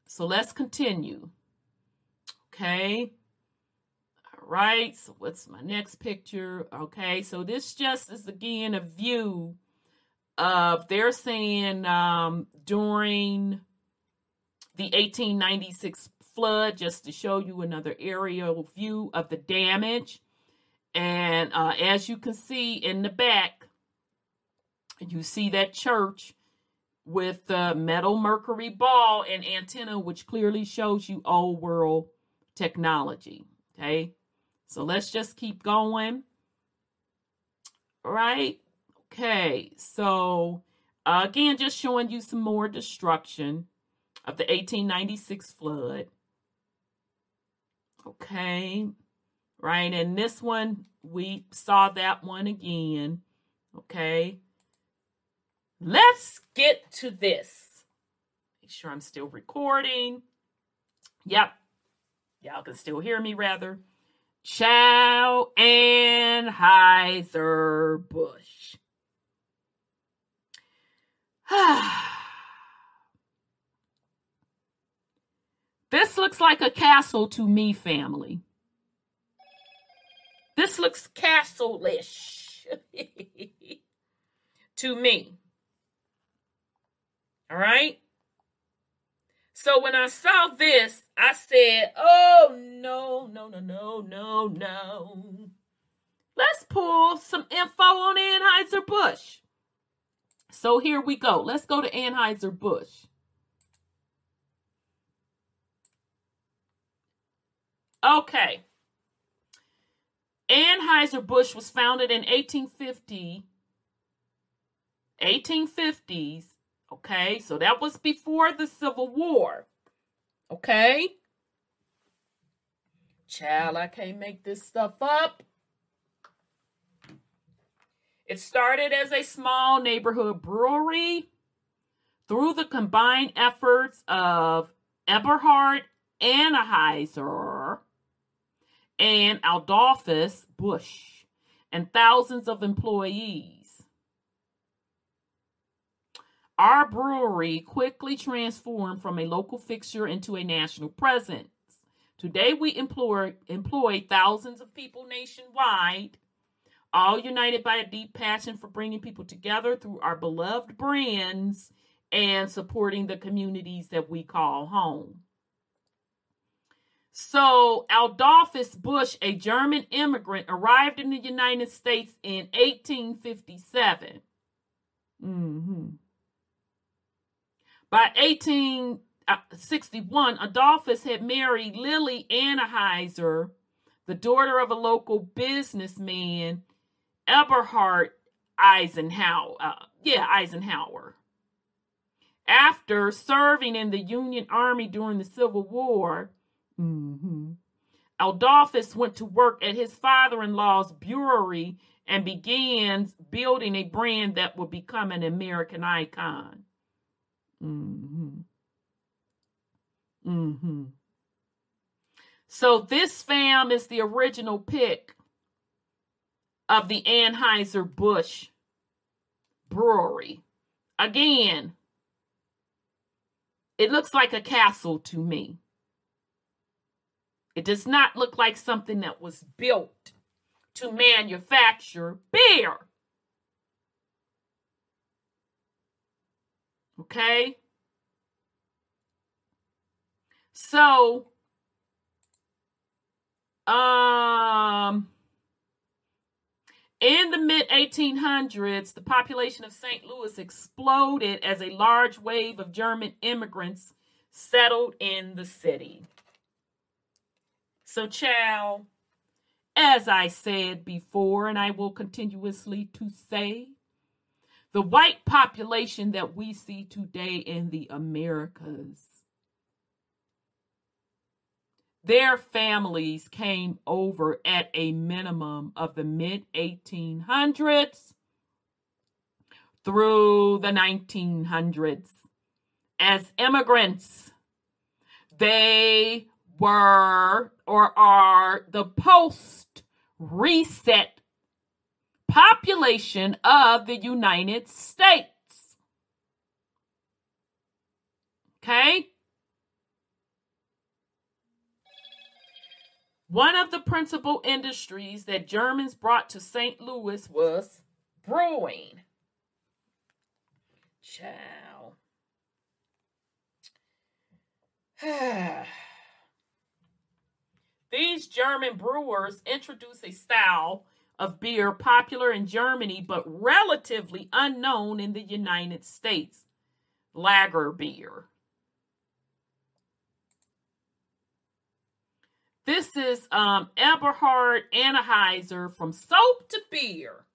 So let's continue. Okay. All right. So what's my next picture? Okay. So this just is again a view of they're saying um, during the 1896 flood, just to show you another aerial view of the damage. And uh, as you can see in the back, you see that church with the metal mercury ball and antenna, which clearly shows you old world technology. Okay, so let's just keep going. All right. Okay, so uh, again, just showing you some more destruction of the 1896 flood. Okay, right, and this one we saw that one again. Okay, Let's get to this. Make sure I'm still recording. Yep. Y'all can still hear me rather. Chow Anheuser Busch. this looks like a castle to me, family. This looks castle-ish to me. All right. So when I saw this, I said, oh, no, no, no, no, no, no. Let's pull some info on Anheuser-Busch. So here we go. Let's go to Anheuser-Busch. Okay. Anheuser-Busch was founded in 1850, 1850s Okay, so that was before the Civil War. Okay? Child, I can't make this stuff up. It started as a small neighborhood brewery through the combined efforts of Eberhard Anheuser and Adolphus Busch and thousands of employees. Our brewery quickly transformed from a local fixture into a national presence. Today, we employ, employ thousands of people nationwide, all united by a deep passion for bringing people together through our beloved brands and supporting the communities that we call home. So, Adolphus Busch, a German immigrant, arrived in the United States in 1857. Mm-hmm. By 1861, Adolphus had married Lily Anheuser, the daughter of a local businessman, Eberhard Eisenhower. Uh, yeah, Eisenhower. After serving in the Union Army during the Civil War, mm-hmm, Adolphus went to work at his father in law's brewery and began building a brand that would become an American icon. Mm-hmm. Mm-hmm. So this fam is the original pick of the Anheuser-Busch brewery. Again, it looks like a castle to me. It does not look like something that was built to manufacture beer. Okay? So, um, in the mid 1800s, the population of St. Louis exploded as a large wave of German immigrants settled in the city. So, Chow, as I said before, and I will continuously to say, the white population that we see today in the Americas their families came over at a minimum of the mid 1800s through the 1900s as immigrants. They were or are the post reset population of the United States. Okay? One of the principal industries that Germans brought to St. Louis was brewing. Chow. These German brewers introduced a style of beer popular in Germany but relatively unknown in the United States lager beer. This is um, Eberhard Anheuser from soap to beer.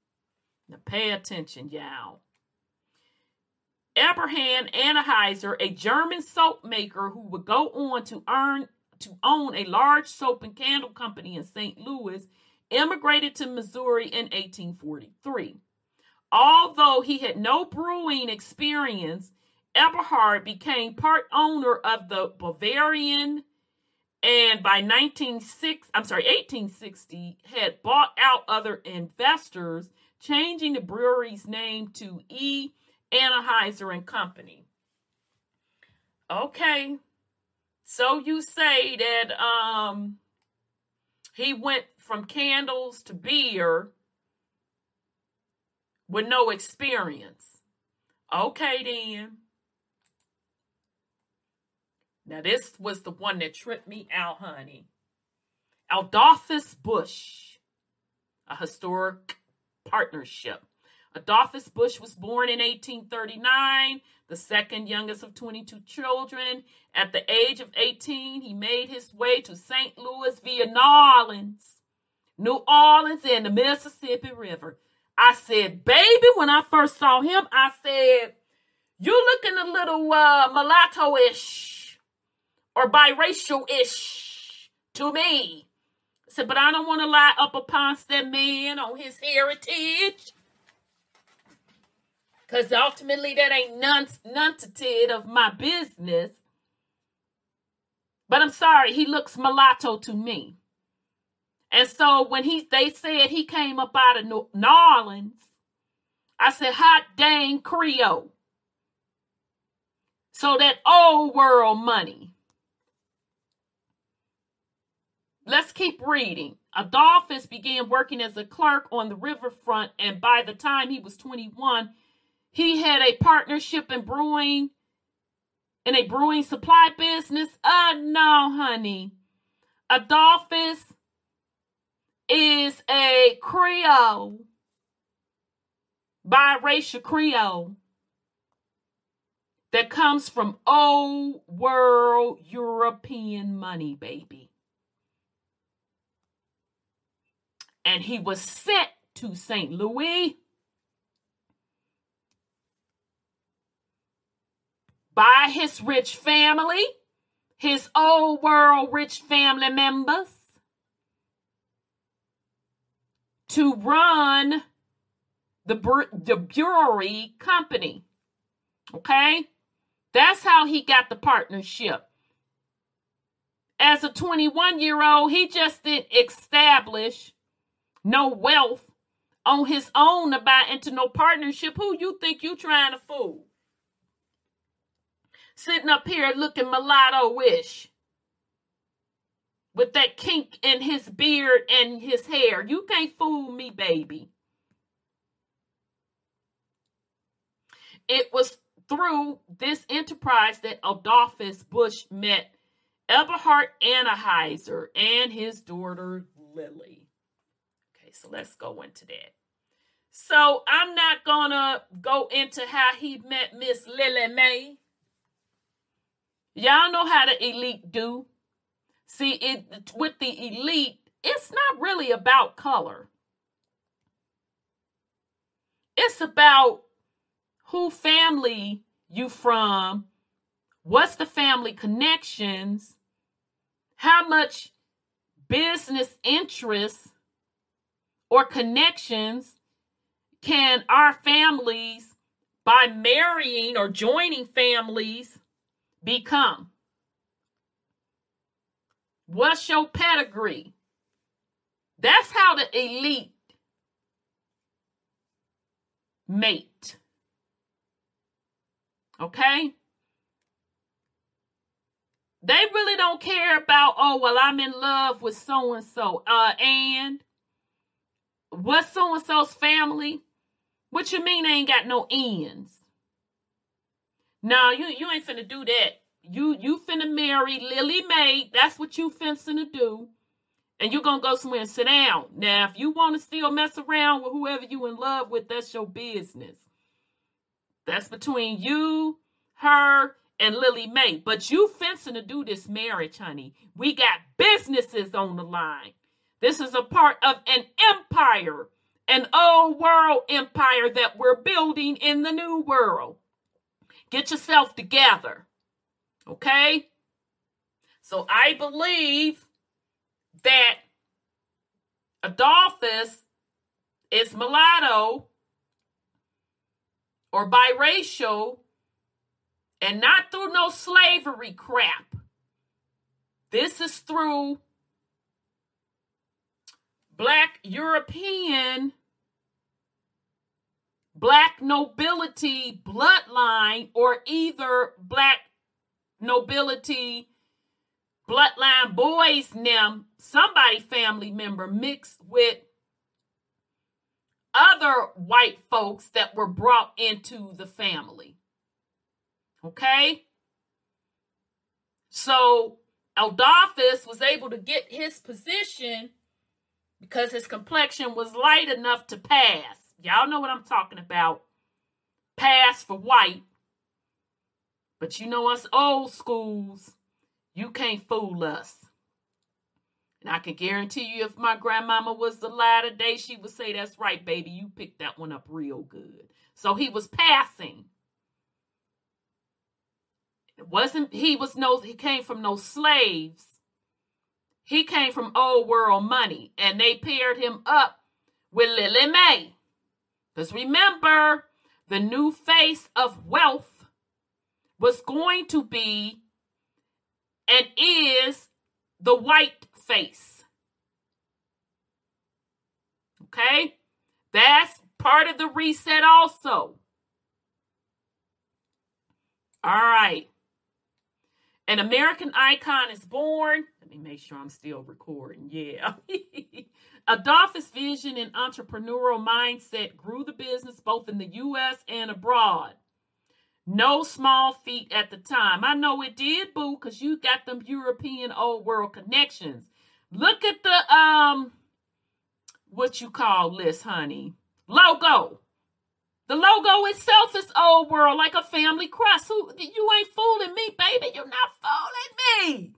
Now pay attention, y'all. Eberhard Anheuser, a German soap maker who would go on to earn to own a large soap and candle company in St. Louis, immigrated to Missouri in 1843. Although he had no brewing experience, Eberhard became part owner of the Bavarian and by 196 I'm sorry 1860 had bought out other investors changing the brewery's name to E Anheuser and Company. Okay. So you say that um he went from candles to beer with no experience. Okay then. Now, this was the one that tripped me out, honey. Adolphus Busch, a historic partnership. Adolphus Busch was born in 1839, the second youngest of 22 children. At the age of 18, he made his way to St. Louis via New Orleans, New Orleans and the Mississippi River. I said, baby, when I first saw him, I said, you looking a little uh, mulatto-ish or biracial ish to me. I said, but I don't want to lie up upon that man on his heritage. Because ultimately that ain't none, none of my business. But I'm sorry, he looks mulatto to me. And so when he they said he came up out of New Orleans, I said, hot dang Creole. So that old world money. Let's keep reading. Adolphus began working as a clerk on the riverfront, and by the time he was 21, he had a partnership in brewing in a brewing supply business. Uh no, honey. Adolphus is a Creole, biracial Creole that comes from old world European money, baby. And he was sent to St. Louis by his rich family, his old world rich family members, to run the, the brewery company. Okay? That's how he got the partnership. As a 21 year old, he just didn't establish no wealth on his own to buy into no partnership. Who you think you trying to fool? Sitting up here looking mulatto-ish with that kink in his beard and his hair. You can't fool me, baby. It was through this enterprise that Adolphus Busch met Eberhard Anheuser and his daughter Lily. Okay, so let's go into that. So I'm not gonna go into how he met Miss Lily Mae. Y'all know how the elite do. See, it with the elite, it's not really about color. It's about who family you from, what's the family connections, how much business interests or connections can our families by marrying or joining families become? What's your pedigree? That's how the elite mate. Okay? They really don't care about, oh, well, I'm in love with so and so. Uh, and what's so and so's family? What you mean they ain't got no ends? No, you you ain't finna do that. You you finna marry Lily Mae. That's what you finna do. And you're gonna go somewhere and sit down. Now, if you wanna still mess around with whoever you in love with, that's your business. That's between you, her, and Lily Mae. But you fencing to do this marriage, honey. We got businesses on the line. This is a part of an empire, an old world empire that we're building in the new world. Get yourself together. Okay? So I believe that Adolphus is mulatto or biracial and not through no slavery crap. This is through black European black nobility bloodline or either black nobility bloodline boys them somebody family member mixed with other white folks that were brought into the family. Okay? So Adolphus was able to get his position because his complexion was light enough to pass Y'all know what I'm talking about. Pass for white. But you know us old schools, you can't fool us. And I can guarantee you, if my grandmama was alive today, she would say, That's right, baby, you picked that one up real good. So he was passing. It wasn't, he was no, he came from no slaves. He came from old world money, and they paired him up with Lily Mae. Because remember, the new face of wealth was going to be and is the white face. Okay? That's part of the reset, also. All right. An American icon is born. Let me make sure I'm still recording. Yeah. Adolphus' vision and entrepreneurial mindset grew the business both in the U.S. and abroad. No small feat at the time. I know it did, boo, because you got them European old world connections. Look at the um what you call this, honey. Logo. The logo itself is old world, like a family crest. Who you ain't fooling me, baby. You're not fooling me.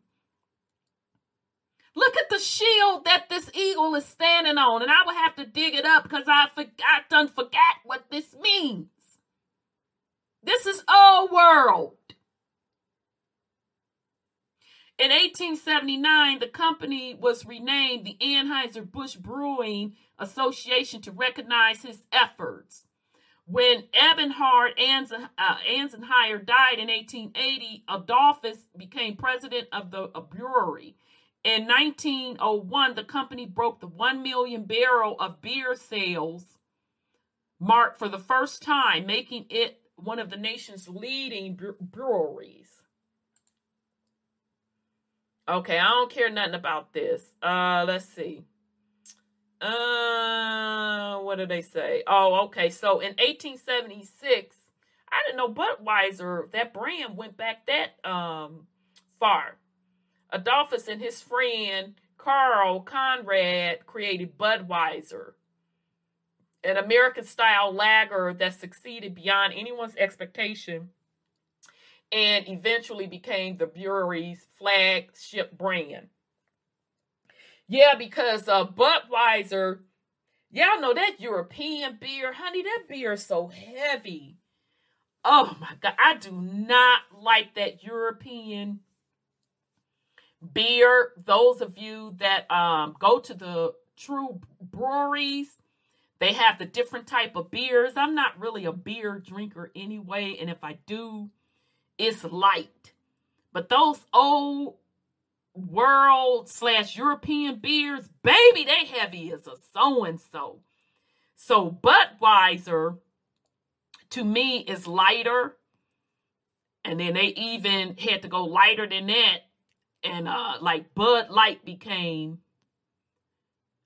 Look at the shield that this eagle is standing on, and I would have to dig it up because I forgot done forgot what this means. This is old world. In 1879, the company was renamed the Anheuser-Busch Brewing Association to recognize his efforts. When Eberhard uh, Anheuser died in 1880, Adolphus became president of the brewery. In 1901, the company broke the 1 million barrel of beer sales mark for the first time, making it one of the nation's leading breweries. Okay, I don't care nothing about this. Uh, let's see. Uh, what did they say? Oh, okay. So in 1876, I didn't know Budweiser, that brand went back that um far. Adolphus and his friend Carl Conrad created Budweiser, an American style lager that succeeded beyond anyone's expectation and eventually became the brewery's flagship brand. Yeah, because uh, Budweiser, y'all know that European beer, honey, that beer is so heavy. Oh my God, I do not like that European beer. Those of you that um, go to the true breweries, they have the different type of beers. I'm not really a beer drinker anyway, and if I do, it's light. But those old world slash European beers, baby, they heavy as a so and so. So Budweiser to me is lighter. And then they even had to go lighter than that. And uh like Bud Light became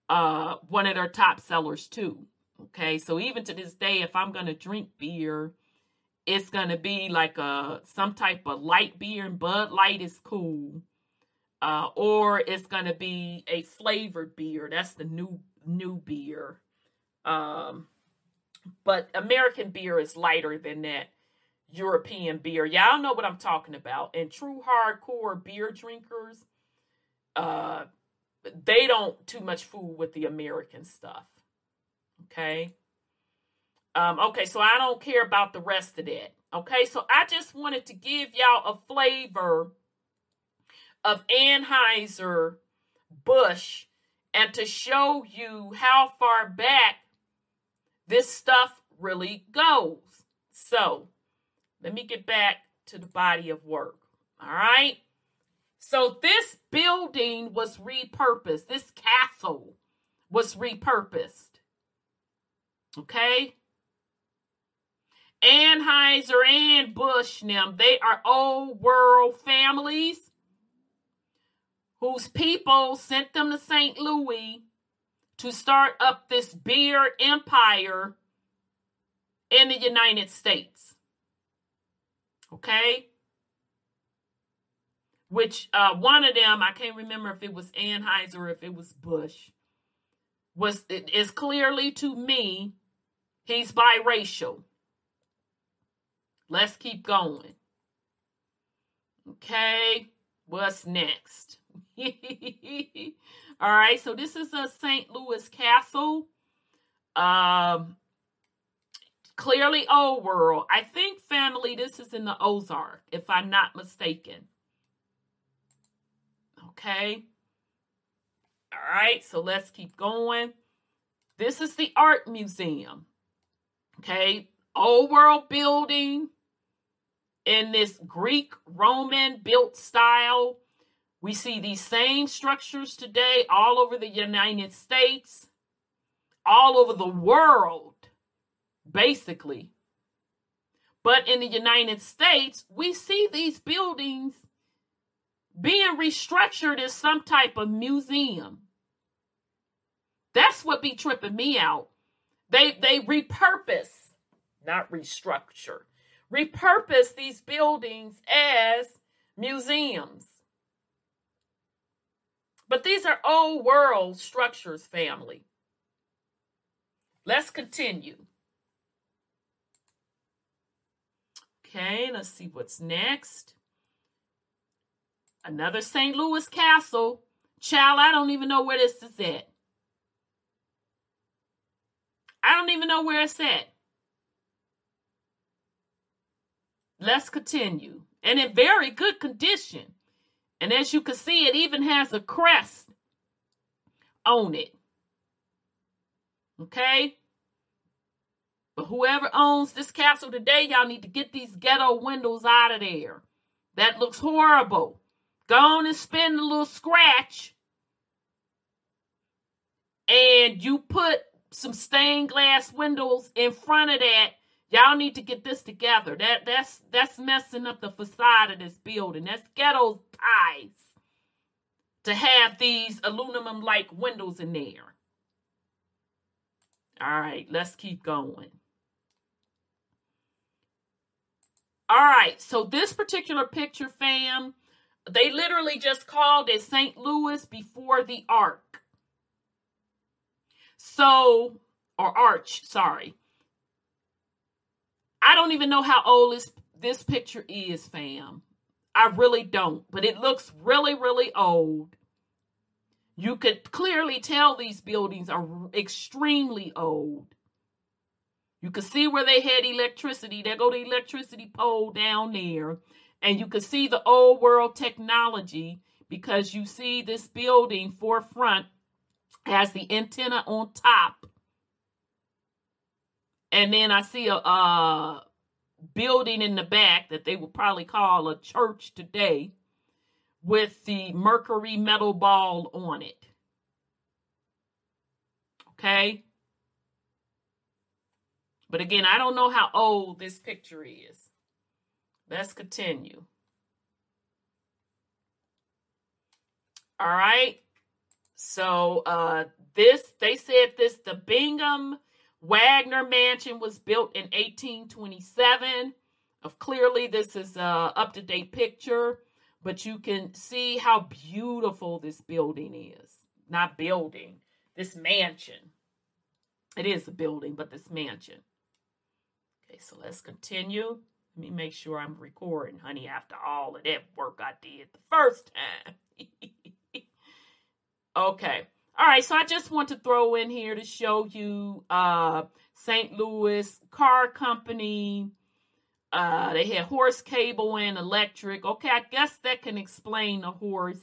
uh one of their top sellers too. Okay, so even to this day, if I'm gonna drink beer, it's gonna be like a some type of light beer, and Bud Light is cool. Uh, or it's gonna be a flavored beer. That's the new new beer. Um, but American beer is lighter than that European beer. Y'all know what I'm talking about. And true hardcore beer drinkers, uh, they don't too much fool with the American stuff. Okay. Um, okay, so I don't care about the rest of that. Okay, so I just wanted to give y'all a flavor of Anheuser Busch and to show you how far back this stuff really goes. So, let me get back to the body of work. All right. So, this building was repurposed, this castle was repurposed. Okay. Anheuser and Busch, them, they are old world families whose people sent them to St. Louis to start up this beer empire in the United States. Okay? Which uh, one of them, I can't remember if it was Anheuser or if it was Busch, was it is clearly to me, he's biracial. Let's keep going. Okay, what's next? All right, so this is a St. Louis castle. Um, clearly old world. I think family, this is in the Ozark, if I'm not mistaken. Okay. All right, so let's keep going. This is the art museum. Okay, old world building in this Greek Roman built style. We see these same structures today all over the United States, all over the world, basically. But in the United States, we see these buildings being restructured as some type of museum. That's what be tripping me out. They they repurpose, not restructure, repurpose these buildings as museums. But these are old world structures, family. Let's continue. Okay, let's see what's next. Another St. Louis castle. Child, I don't even know where this is at. I don't even know where it's at. Let's continue. And in very good condition. And as you can see, it even has a crest on it. Okay? But whoever owns this castle today, y'all need to get these ghetto windows out of there. That looks horrible. Go on and spend a little scratch. And you put some stained glass windows in front of that Y'all need to get this together. That that's that's messing up the facade of this building. That's ghetto ties to have these aluminum like windows in there. All right, let's keep going. All right, so this particular picture, fam, they literally just called it St. Louis before the Ark. So, or Arch, sorry. I don't even know how old this, this picture is, fam. I really don't, but it looks really, really old. You could clearly tell these buildings are extremely old. You can see where they had electricity. There go the electricity pole down there. And you can see the old world technology because you see this building forefront has the antenna on top and then I see a, a building in the back that they would probably call a church today with the mercury metal ball on it. Okay? But again, I don't know how old this picture is. Let's continue. All right. So uh this they said this the Bingham Waggoner Mansion was built in 1827. Of clearly, this is a up to date picture, but you can see how beautiful this building is. Not building, this mansion. It is a building, but this mansion. Okay, so let's continue. Let me make sure I'm recording, honey, after all of that work I did the first time. okay. All right, so I just want to throw in here to show you uh, St. Louis Car Company. Uh, they had horse cable and electric. Okay, I guess that can explain the horse.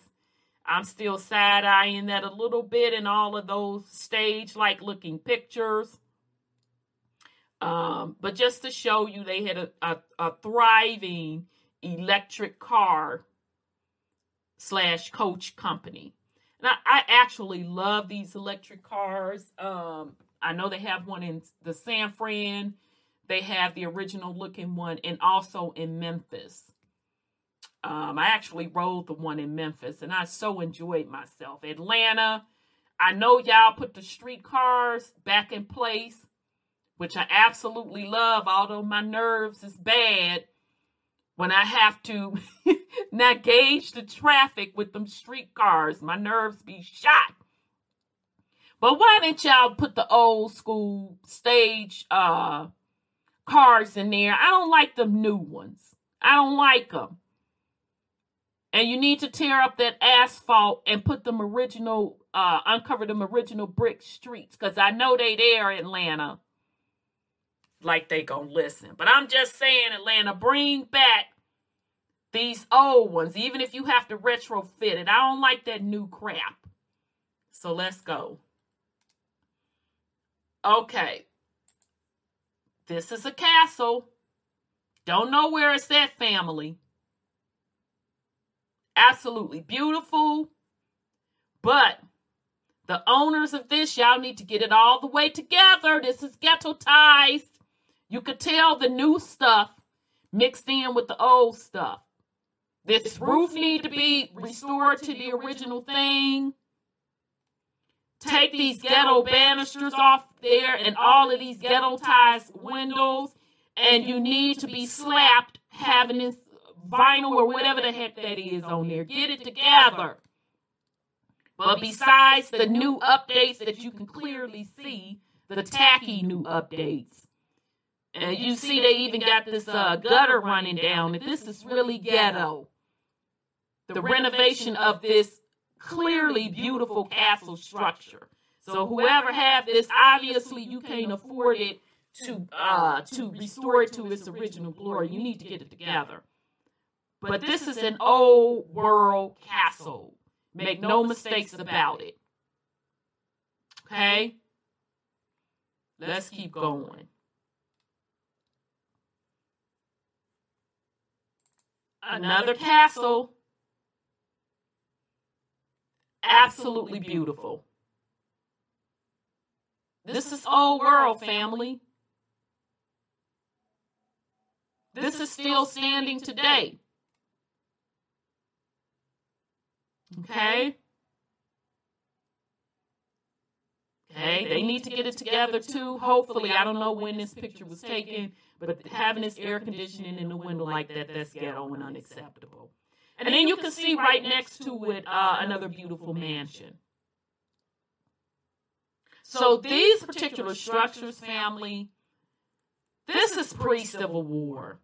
I'm still side eyeing that a little bit in all of those stage like looking pictures. Um, but just to show you, they had a, a, a thriving electric car slash coach company. And I, I actually love these electric cars. Um, I know they have one in the San Fran. They have the original looking one, and also in Memphis. Um, I actually rode the one in Memphis, and I so enjoyed myself. Atlanta, I know y'all put the street cars back in place, which I absolutely love. Although my nerves is bad when I have to not gauge the traffic with them street cars. My nerves be shot. But why didn't y'all put the old school stage uh cars in there? I don't like them new ones. I don't like them. And you need to tear up that asphalt and put them original, uh, uncover them original brick streets. Cause I know they there, Atlanta. Like they gonna listen. But I'm just saying, Atlanta, bring back these old ones, even if you have to retrofit it. I don't like that new crap. So let's go. Okay. This is a castle. Don't know where it's at, family. Absolutely beautiful. But the owners of this, y'all need to get it all the way together. This is ghettoized. You could tell the new stuff mixed in with the old stuff. This roof need to be restored to the original thing. Take these ghetto banisters off there and all of these ghetto ties windows, and you need to be slapped having this vinyl or whatever the heck that is on there. Get it together. But besides the new updates that you can clearly see, the tacky new updates. And you see they even got this uh, gutter running down. This is really ghetto. The renovation of this clearly beautiful castle structure. So whoever have this, obviously you can't afford it to uh, to restore it to its original glory. You need to get it together. But this is an old world castle. Make no mistakes about it. Okay? Let's keep going. Another castle. Absolutely beautiful. This is old world, family. This is still standing today. Okay? Okay, they need to get it together too. Hopefully, I don't know when this picture was taken, but having this air conditioning in the window like that, that's ghetto and unacceptable. And then you can see right next to it uh, another beautiful mansion. So these particular structures, family, this is pre Civil War.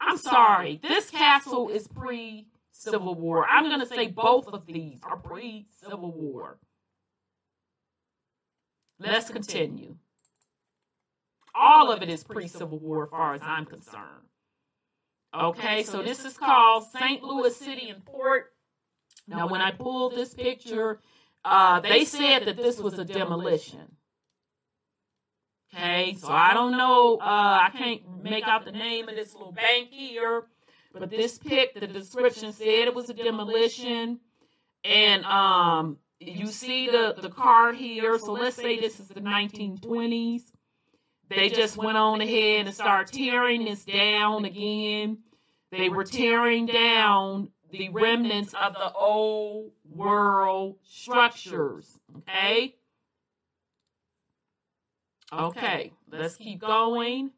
I'm sorry, this castle is pre Civil War. I'm going to say both of these are pre Civil War. Let's continue. All of it is pre Civil War, as far as I'm concerned. Okay, so this is called St. Louis City and Port. Now, when I pulled this picture, uh, they said that this was a demolition. Okay, so I don't know. Uh, I can't make out the name of this little bank here, but this pic, the description said it was a demolition, and um, you see the the car here. So let's say this is the 1920s. They just went on ahead and started tearing this down again. They were tearing down the remnants of the old world structures. Okay. Okay, let's keep going.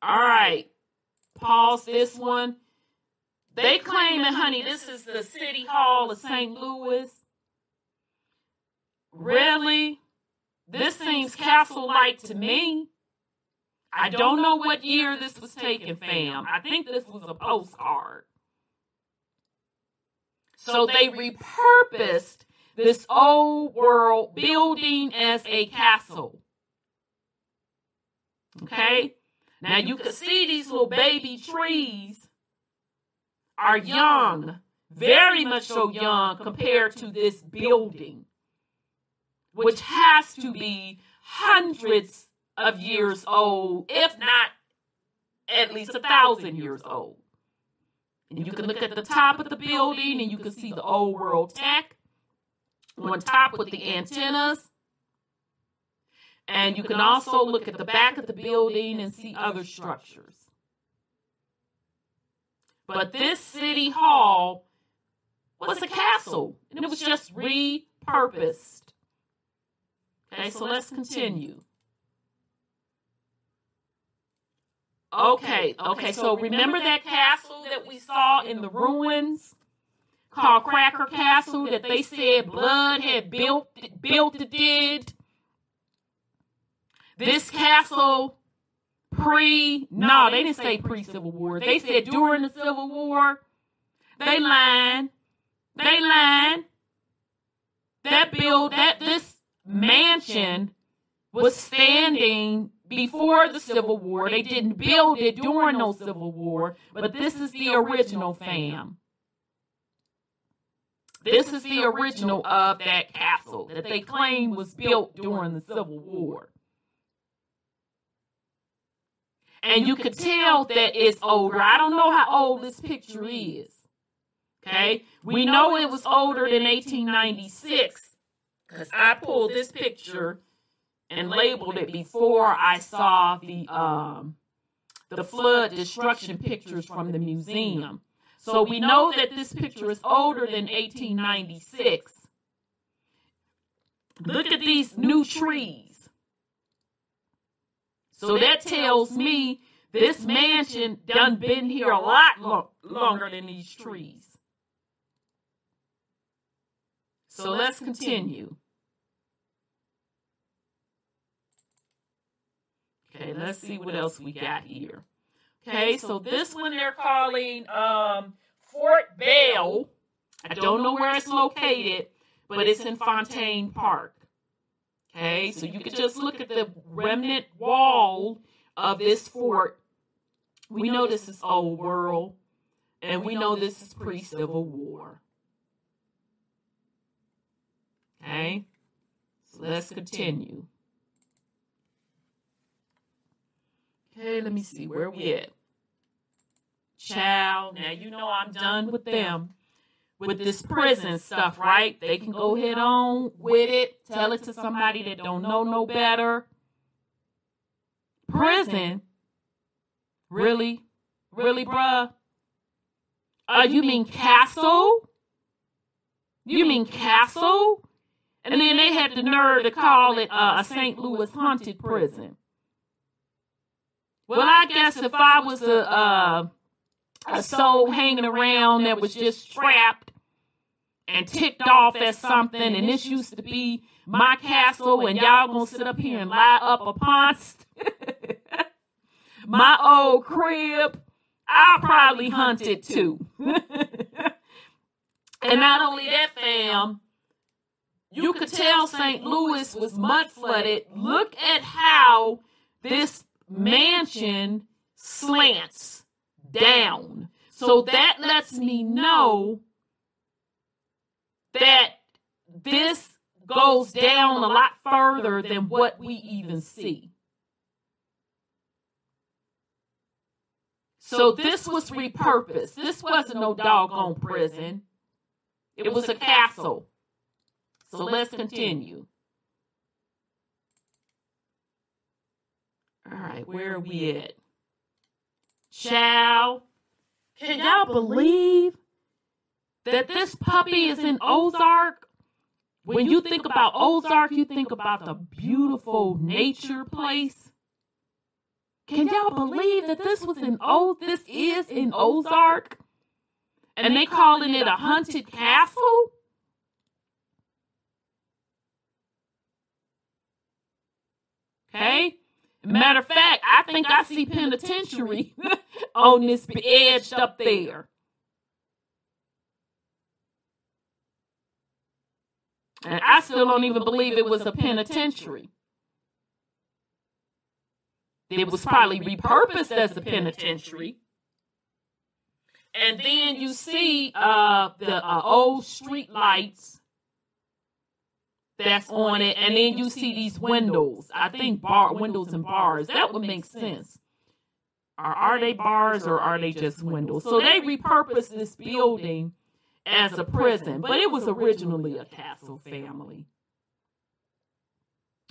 All right, pause this one. They claim that, honey, this is the City Hall of St. Louis. Really? This seems castle like to me. I don't know what year this was taken, fam. I think this was a postcard. So they repurposed this old world building as a castle. Okay? Now you can see these little baby trees are young, very much so young compared to this building, which has to be hundreds of years old, if not at least a thousand years old. And you can look at the top of the building and you can see the old world tech on top with the antennas. And you can also look at the back of the building and see other structures. But this city hall was a castle and it was just repurposed. Okay, so let's continue. Okay, okay. So remember that castle that we saw in the ruins called Cracker Castle that they said blood had built built it did. This castle pre no, they didn't say pre Civil War. They said during the Civil War. They lying. They lying. That build that this mansion was standing before the Civil War. They didn't build it during no Civil War, but this is the original fam. This is the original of that castle that they claim was built during the Civil War. And you could tell that it's older. I don't know how old this picture is. Okay? We know it was older than 1896 because I pulled this picture and labeled it before I saw the um the flood destruction pictures from the museum. So we know that this picture is older than 1896. Look at these new trees. So that tells me this mansion done been here a lot lo- longer than these trees. So let's continue. Okay, let's see what else we got here. Okay, so this one they're calling um, Fort Belle. I don't know where it's located, but it's in Fontaine Park. Okay, so you can just look at the remnant wall of this fort. We know this is old world, and we know this is pre Civil War. Okay, so let's continue. Okay, let me see where we at. Child, now you know I'm done with them with this prison stuff, right? They can go head on with it, tell it to somebody that don't know no better. Prison? Really? Really, bruh? Uh, you mean castle? You mean castle? And then they had the nerve to call it uh, a St. Louis haunted prison. Well, I guess if I was a uh, a soul hanging around that was just trapped and ticked off at something, and this used to be my castle, and y'all gonna sit up here and lie up upon my old crib, I'll probably hunt it too. and not only that, fam, you could tell St. Louis was mud flooded. Look at how this mansion slants down. So that lets me know that this goes down a lot further than what we even see. So this was repurposed. This wasn't no doggone prison. It was a castle. So let's continue. All right, where are we at? Chow. Can y'all believe that this puppy is in Ozark? When you think about Ozark, you think about the beautiful nature place. Can y'all believe that this was in O this is in Ozark? And they calling it a haunted castle? Okay? Matter of fact, I think I see penitentiary on this edge up there. And I still don't even believe it was a penitentiary. It was probably repurposed as a penitentiary. And then you see uh, the uh, old street lights that's on it, and then you see these windows. I think bar windows and bars. That would make sense. Are are they bars or are they just windows? So they repurposed this building as a prison, but it was originally a castle family.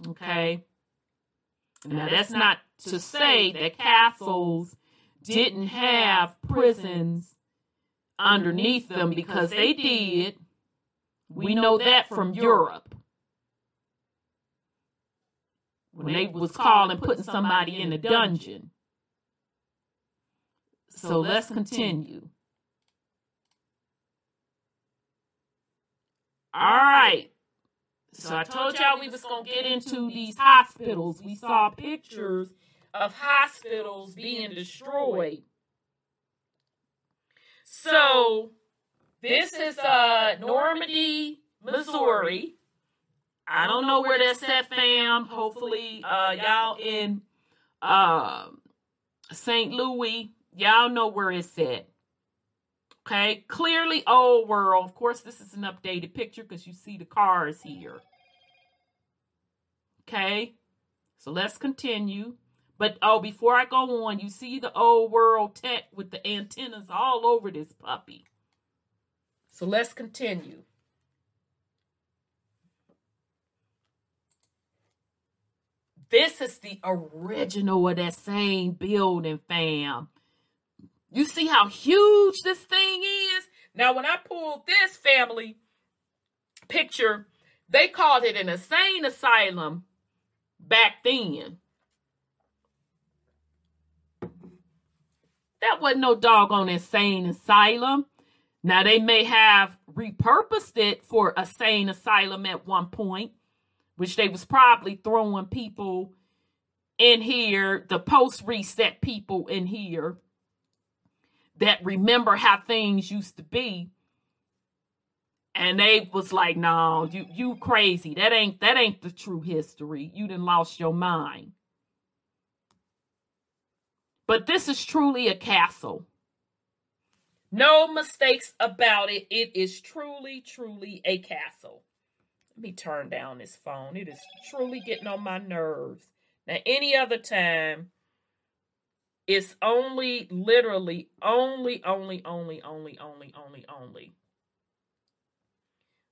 Okay. Now that's not to say that castles didn't have prisons underneath them because they did. We know that from Europe. when they was calling putting somebody in a dungeon. So let's continue. All right. So I told y'all we was going to get into these hospitals. We saw pictures of hospitals being destroyed. So this is uh Normandy, Missouri. I don't know where that's at, fam. Hopefully, uh, y'all in uh, St. Louis, y'all know where it's at. Okay, clearly old world. Of course, this is an updated picture because you see the cars here. Okay, so let's continue. But oh, before I go on, you see the old world tech with the antennas all over this puppy. So let's continue. This is the original of that same building, fam. You see how huge this thing is? Now, when I pulled this family picture, they called it an insane asylum back then. That wasn't no doggone insane asylum. Now they may have repurposed it for a sane asylum at one point, which they was probably throwing people in here, the post reset people in here that remember how things used to be. And they was like, no, you you crazy. That ain't that ain't the true history. You done lost your mind. But this is truly a castle. No mistakes about it. It is truly, truly a castle. Let me turn down this phone. It is truly getting on my nerves. Now, any other time, it's only, literally, only, only, only, only, only, only, only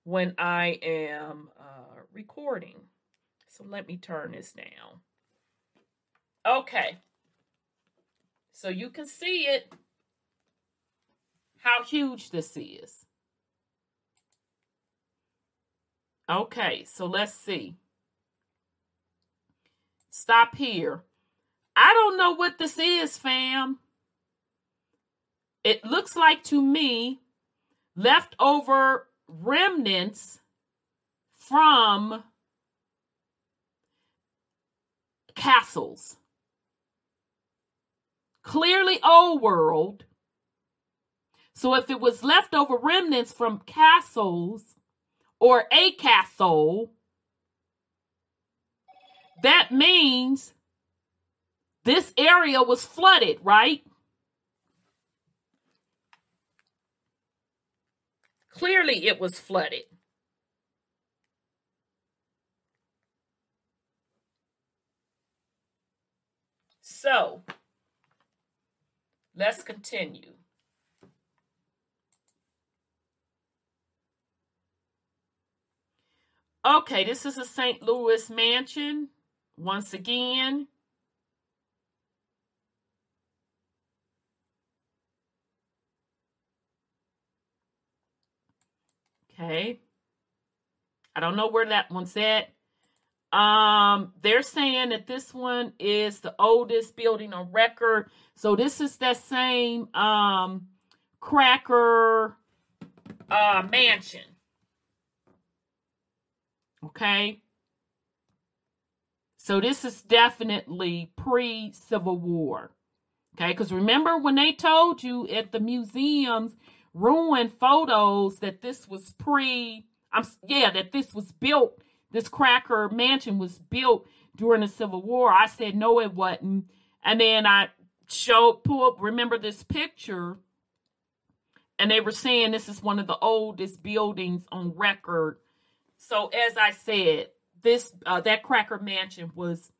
when I am uh, recording. So let me turn this down. Okay. So you can see it, how huge this is. Okay, so let's see. Stop here. I don't know what this is, fam. It looks like to me leftover remnants from castles clearly old world. So if it was leftover remnants from castles or a castle, that means this area was flooded, right? Clearly, it was flooded. So, Let's continue. Okay, this is a St. Louis mansion. Once again, Okay. I don't know where that one's at. Um, they're saying that this one is the oldest building on record. So this is that same um cracker uh mansion. Okay. So this is definitely pre-Civil War. Okay, because remember when they told you at the museums ruined photos that this was pre I'm yeah, that this was built this cracker mansion was built during the Civil War. I said, no, it wasn't. And then I showed, pull up, remember this picture, and they were saying this is one of the oldest buildings on record. So as I said, this uh, that cracker mansion was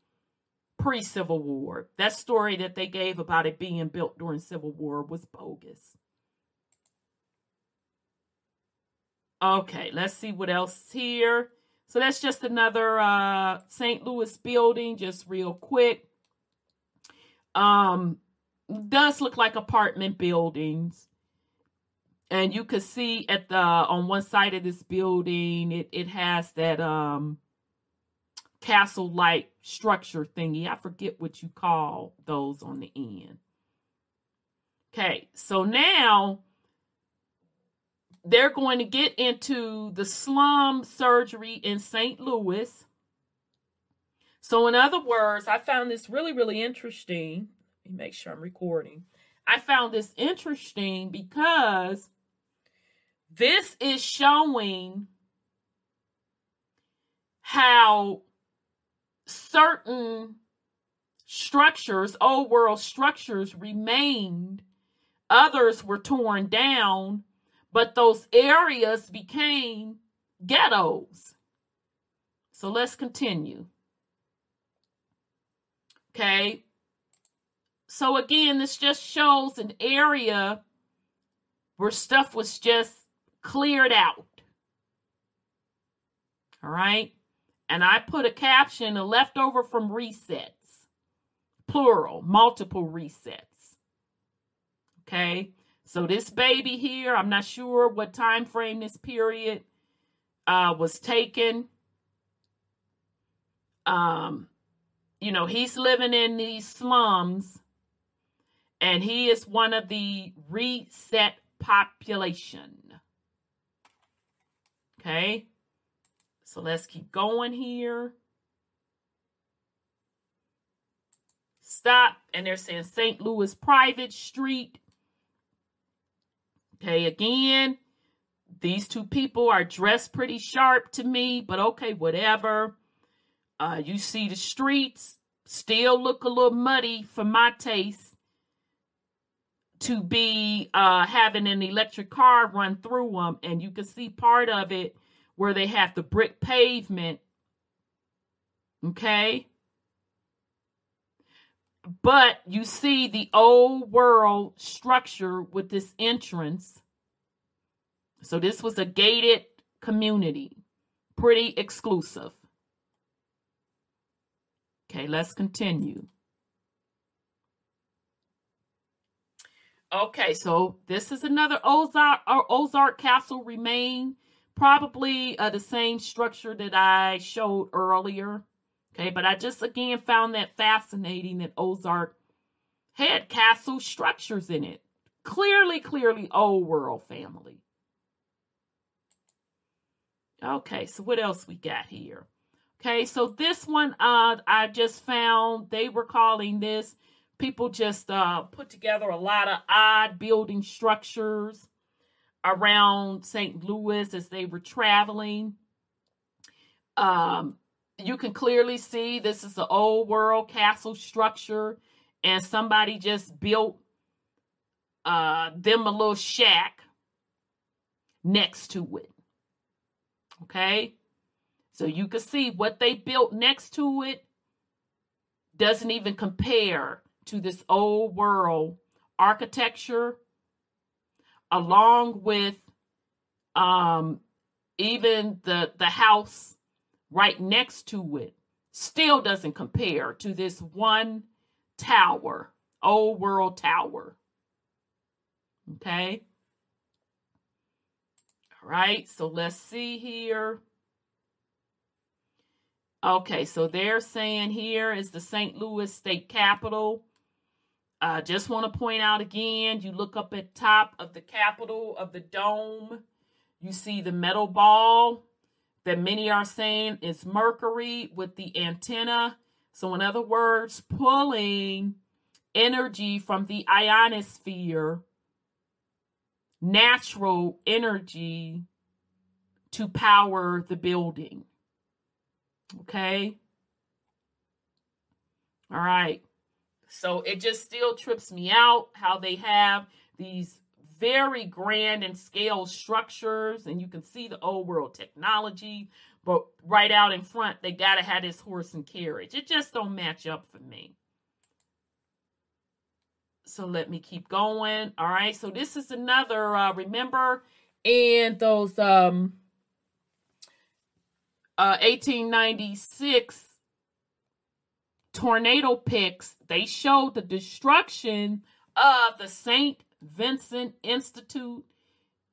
pre-Civil War. That story that they gave about it being built during Civil War was bogus. Okay, let's see what else here. So that's just another uh, St. Louis building, just real quick. Um, does look like apartment buildings. And you can see at the on one side of this building, it, it has that um castle-like structure thingy. I forget what you call those on the end. Okay, so now they're going to get into the slum surgery in St. Louis. So, in other words, I found this really, really interesting. Let me make sure I'm recording. I found this interesting because this is showing how certain structures, old world structures, remained, others were torn down but those areas became ghettos. So let's continue. Okay. So again, this just shows an area where stuff was just cleared out. All right. And I put a caption, a leftover from resets, plural, multiple resets. Okay. So this baby here, I'm not sure what time frame this period uh, was taken. Um, you know, he's living in these slums, and he is one of the reset population. Okay. So let's keep going here. Stop. And they're saying St. Louis Private Street. Okay, again, these two people are dressed pretty sharp to me, but okay, whatever. Uh, you see the streets still look a little muddy for my taste to be uh, having an electric car run through them, and you can see part of it where they have the brick pavement. Okay. But you see the old world structure with this entrance. So this was a gated community, pretty exclusive. Okay, let's continue. Okay, so this is another Ozark or Ozark Castle remain probably uh, the same structure that I showed earlier. Okay, but I just again found that fascinating that Ozark had castle structures in it. Clearly, clearly old world family. Okay, so what else we got here? Okay, so this one uh I just found they were calling this people just uh put together a lot of odd building structures around St. Louis as they were traveling. Um, you can clearly see this is an old world castle structure, and somebody just built uh, them a little shack next to it. Okay, so you can see what they built next to it doesn't even compare to this old world architecture along with um, even the the house right next to it still doesn't compare to this one tower, old world tower. Okay. All right, so let's see here. Okay, so they're saying here is the St. Louis State Capitol. I uh, just want to point out again, you look up at top of the capital of the dome, you see the metal ball that many are saying is Mercury with the antenna. So in other words, pulling energy from the ionosphere, natural energy to power the building. Okay? All right. So it just still trips me out how they have these very grand and scale structures, and you can see the old world technology, but right out in front, they gotta have this horse and carriage. It just don't match up for me. So let me keep going. All right. So this is another uh remember in those um uh 1896 tornado pics, they showed the destruction of the St. Vincent Institute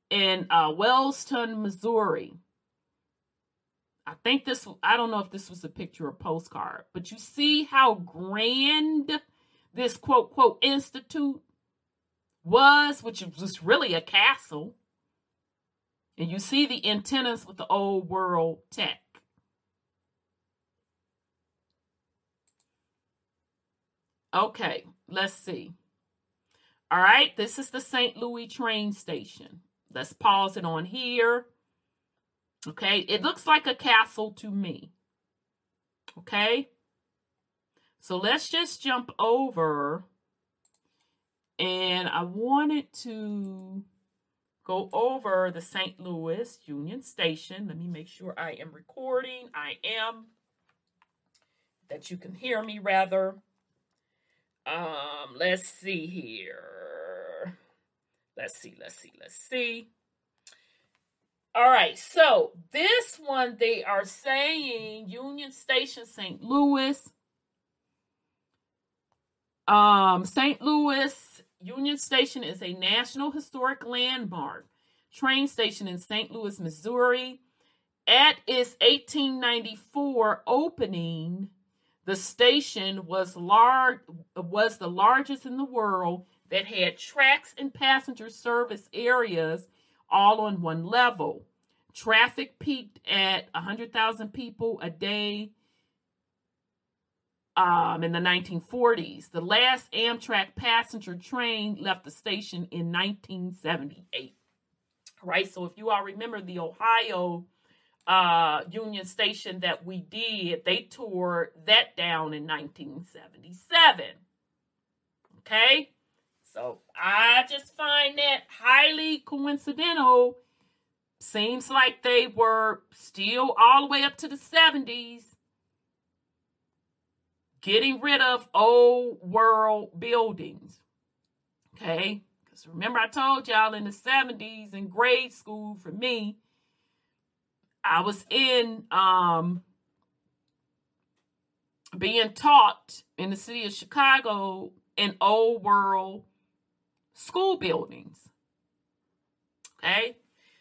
in uh, Wellston, Missouri. I think this, I don't know if this was a picture or postcard, but you see how grand this quote, quote, institute was, which was really a castle. And you see the antennas with the old world tech. Okay, let's see. All right, this is the St. Louis train station. Let's pause it on here. Okay, it looks like a castle to me. Okay, so let's just jump over. And I wanted to go over the St. Louis Union Station. Let me make sure I am recording. I am. That you can hear me rather. Um, let's see here. Let's see, let's see, let's see. All right, so this one they are saying Union Station, St. Louis. Um, St. Louis Union Station is a National Historic Landmark train station in St. Louis, Missouri. At its 1894 opening, the station was large was the largest in the world that had tracks and passenger service areas all on one level. Traffic peaked at 100,000 people a day um, in the 1940s. The last Amtrak passenger train left the station in 1978. Right, so if you all remember the Ohio uh, Union Station that we did, they tore that down in 1977. Okay, so I just find that highly coincidental. Seems like they were still all the way up to the 70s getting rid of old world buildings. Okay? Because remember, I told y'all in the 70s in grade school for me, I was in um, being taught in the city of Chicago in old world school buildings. Okay?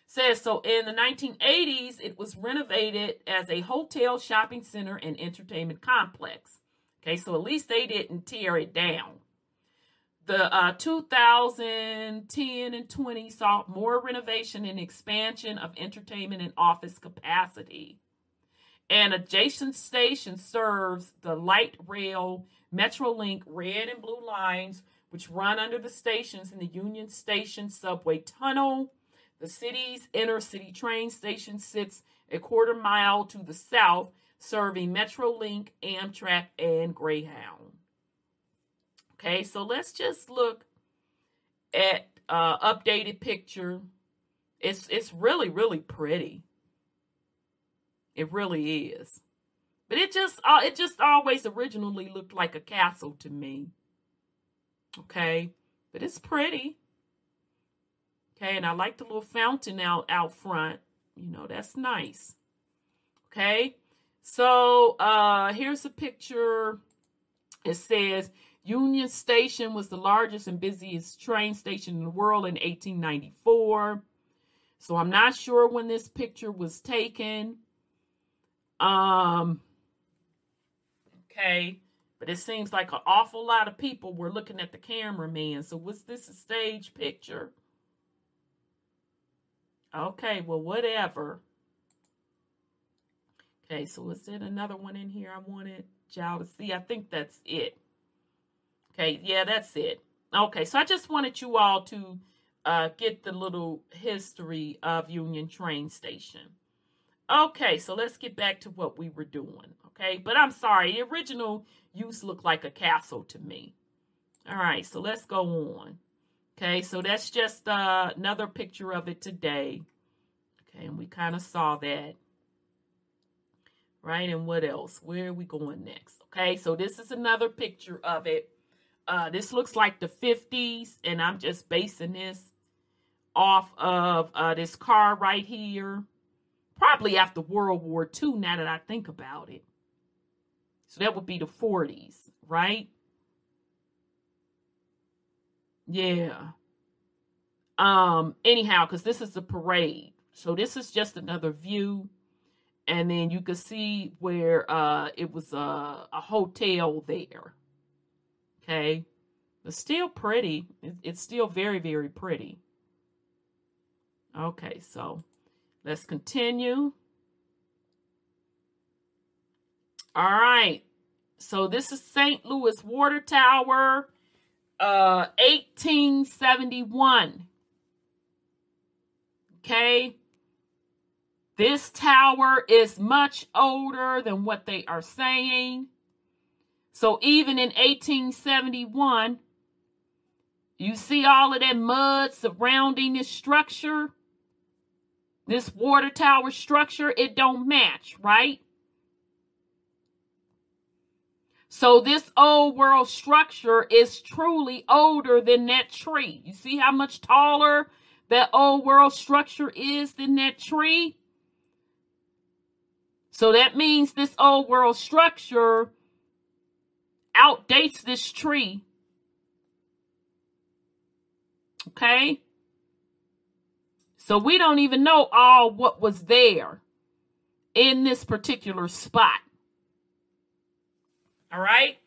Says so in the 1980s, it was renovated as a hotel, shopping center, and entertainment complex. Okay, so at least they didn't tear it down. The uh, 2010 and 20 saw more renovation and expansion of entertainment and office capacity. An adjacent station serves the light rail Metrolink red and blue lines, which run under the stations in the Union Station subway tunnel. The city's inner city train station sits a quarter mile to the south serving Metrolink, Amtrak, and Greyhound. Okay, so let's just look at uh, updated picture. It's it's really really pretty. It really is, but it just uh, it just always originally looked like a castle to me. Okay, but it's pretty. Okay, and I like the little fountain out out front. You know that's nice. Okay, so uh, here's a picture. It says Union Station was the largest and busiest train station in the world in 1894. So I'm not sure when this picture was taken. Um, okay, but it seems like an awful lot of people were looking at the cameraman. So was this a stage picture? Okay, well, whatever. Okay, so is there another one in here I wanted y'all to see? I think that's it. Okay, yeah, that's it. Okay, so I just wanted you all to uh, get the little history of Union Train Station. Okay, so let's get back to what we were doing. Okay, but I'm sorry, the original use looked like a castle to me. All right, so let's go on. Okay, so that's just uh, another picture of it today. Okay, and we kind of saw that right? And what else? Where are we going next? Okay, so this is another picture of it. Uh, this looks like the 50s, and I'm just basing this off of uh, this car right here. Probably after World War II, now that I think about it. So that would be the 40s, right? Yeah. Um, anyhow, because this is a parade. So this is just another view and then you can see where uh it was a, a hotel there okay it's still pretty. It's still very very pretty. Okay so let's continue. All right so this is st louis water tower uh 1871 okay this tower is much older than what they are saying. So even in 1871, you see all of that mud surrounding this structure, this water tower structure, it don't match, right? So this old world structure is truly older than that tree. You see how much taller that old world structure is than that tree. So that means this old world structure outdates this tree. Okay? So we don't even know all what was there in this particular spot. All right?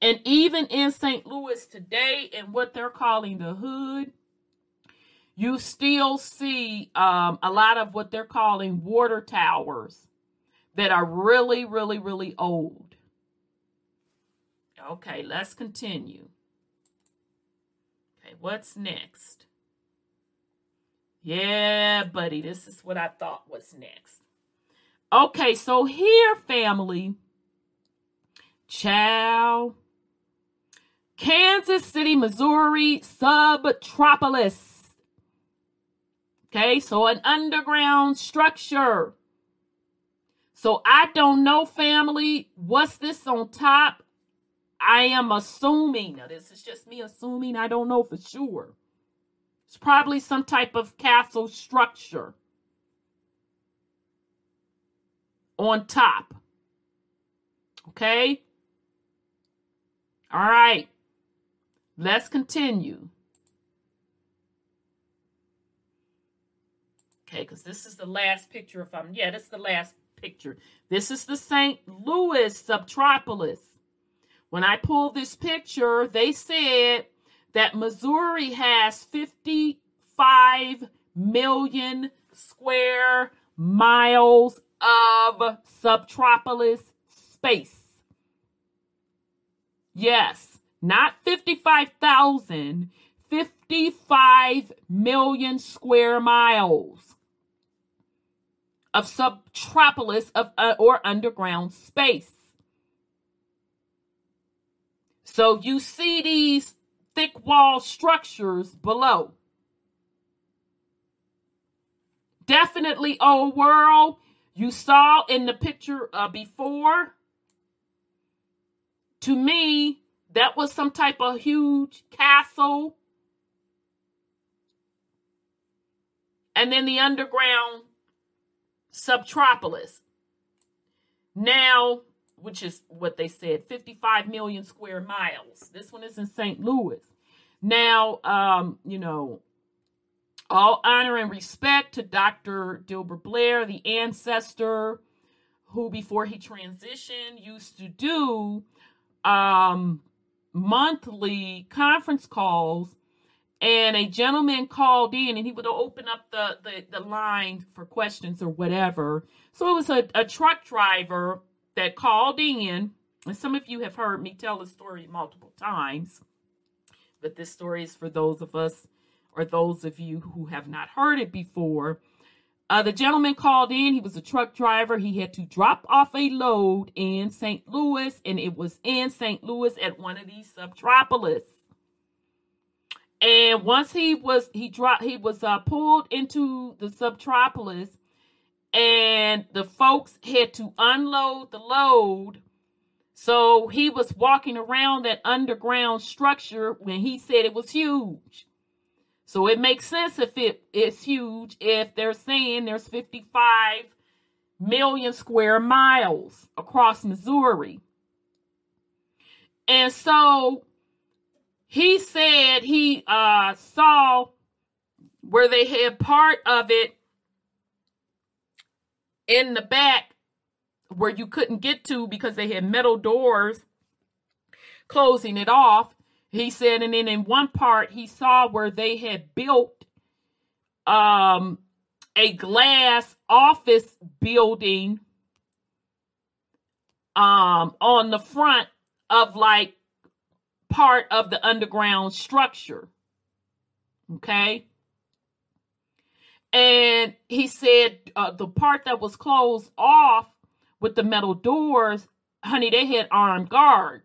And even in St. Louis today, and what they're calling the hood, you still see um, a lot of what they're calling water towers that are really, really, really old. Okay, let's continue. Okay, what's next? Yeah, buddy, this is what I thought was next. Okay, so here, family, chow, Kansas City, Missouri, subtropolis. Okay, so an underground structure. So I don't know, family, what's this on top? I am assuming, now this is just me assuming, I don't know for sure. It's probably some type of castle structure on top. Okay? All right. Let's continue. Okay, because this is the last picture. If I'm, yeah, this is the last picture. This is the St. Louis subtropolis. When I pulled this picture, they said that Missouri has 55 million square miles of subtropolis space. Yes, not 55,000, 55 million square miles of subtropolis of uh, or underground space. So you see these thick wall structures below. Definitely old world. You saw in the picture uh, before to me, that was some type of huge castle. And then the underground subtropolis. Now, which is what they said, 55 million square miles. This one is in St. Louis. Now, um, you know, all honor and respect to Dr. Delbert Blair, the ancestor who, before he transitioned, used to do um, monthly conference calls and a gentleman called in and he would open up the, the, the line for questions or whatever. So it was a, a truck driver that called in, and some of you have heard me tell the story multiple times, but this story is for those of us or those of you who have not heard it before. Uh, the gentleman called in. He was a truck driver. He had to drop off a load in St. Louis, and it was in St. Louis at one of these subtropolis. And once he was he dropped he was uh, pulled into the subtropolis, and the folks had to unload the load. So he was walking around that underground structure when he said it was huge. So it makes sense if it is huge if they're saying there's 55 million square miles across Missouri. And so he said he uh, saw where they had part of it in the back where you couldn't get to because they had metal doors closing it off. He said, and then in one part, he saw where they had built um, a glass office building um, on the front of like part of the underground structure. Okay. And he said uh, the part that was closed off with the metal doors, honey, they had armed guards.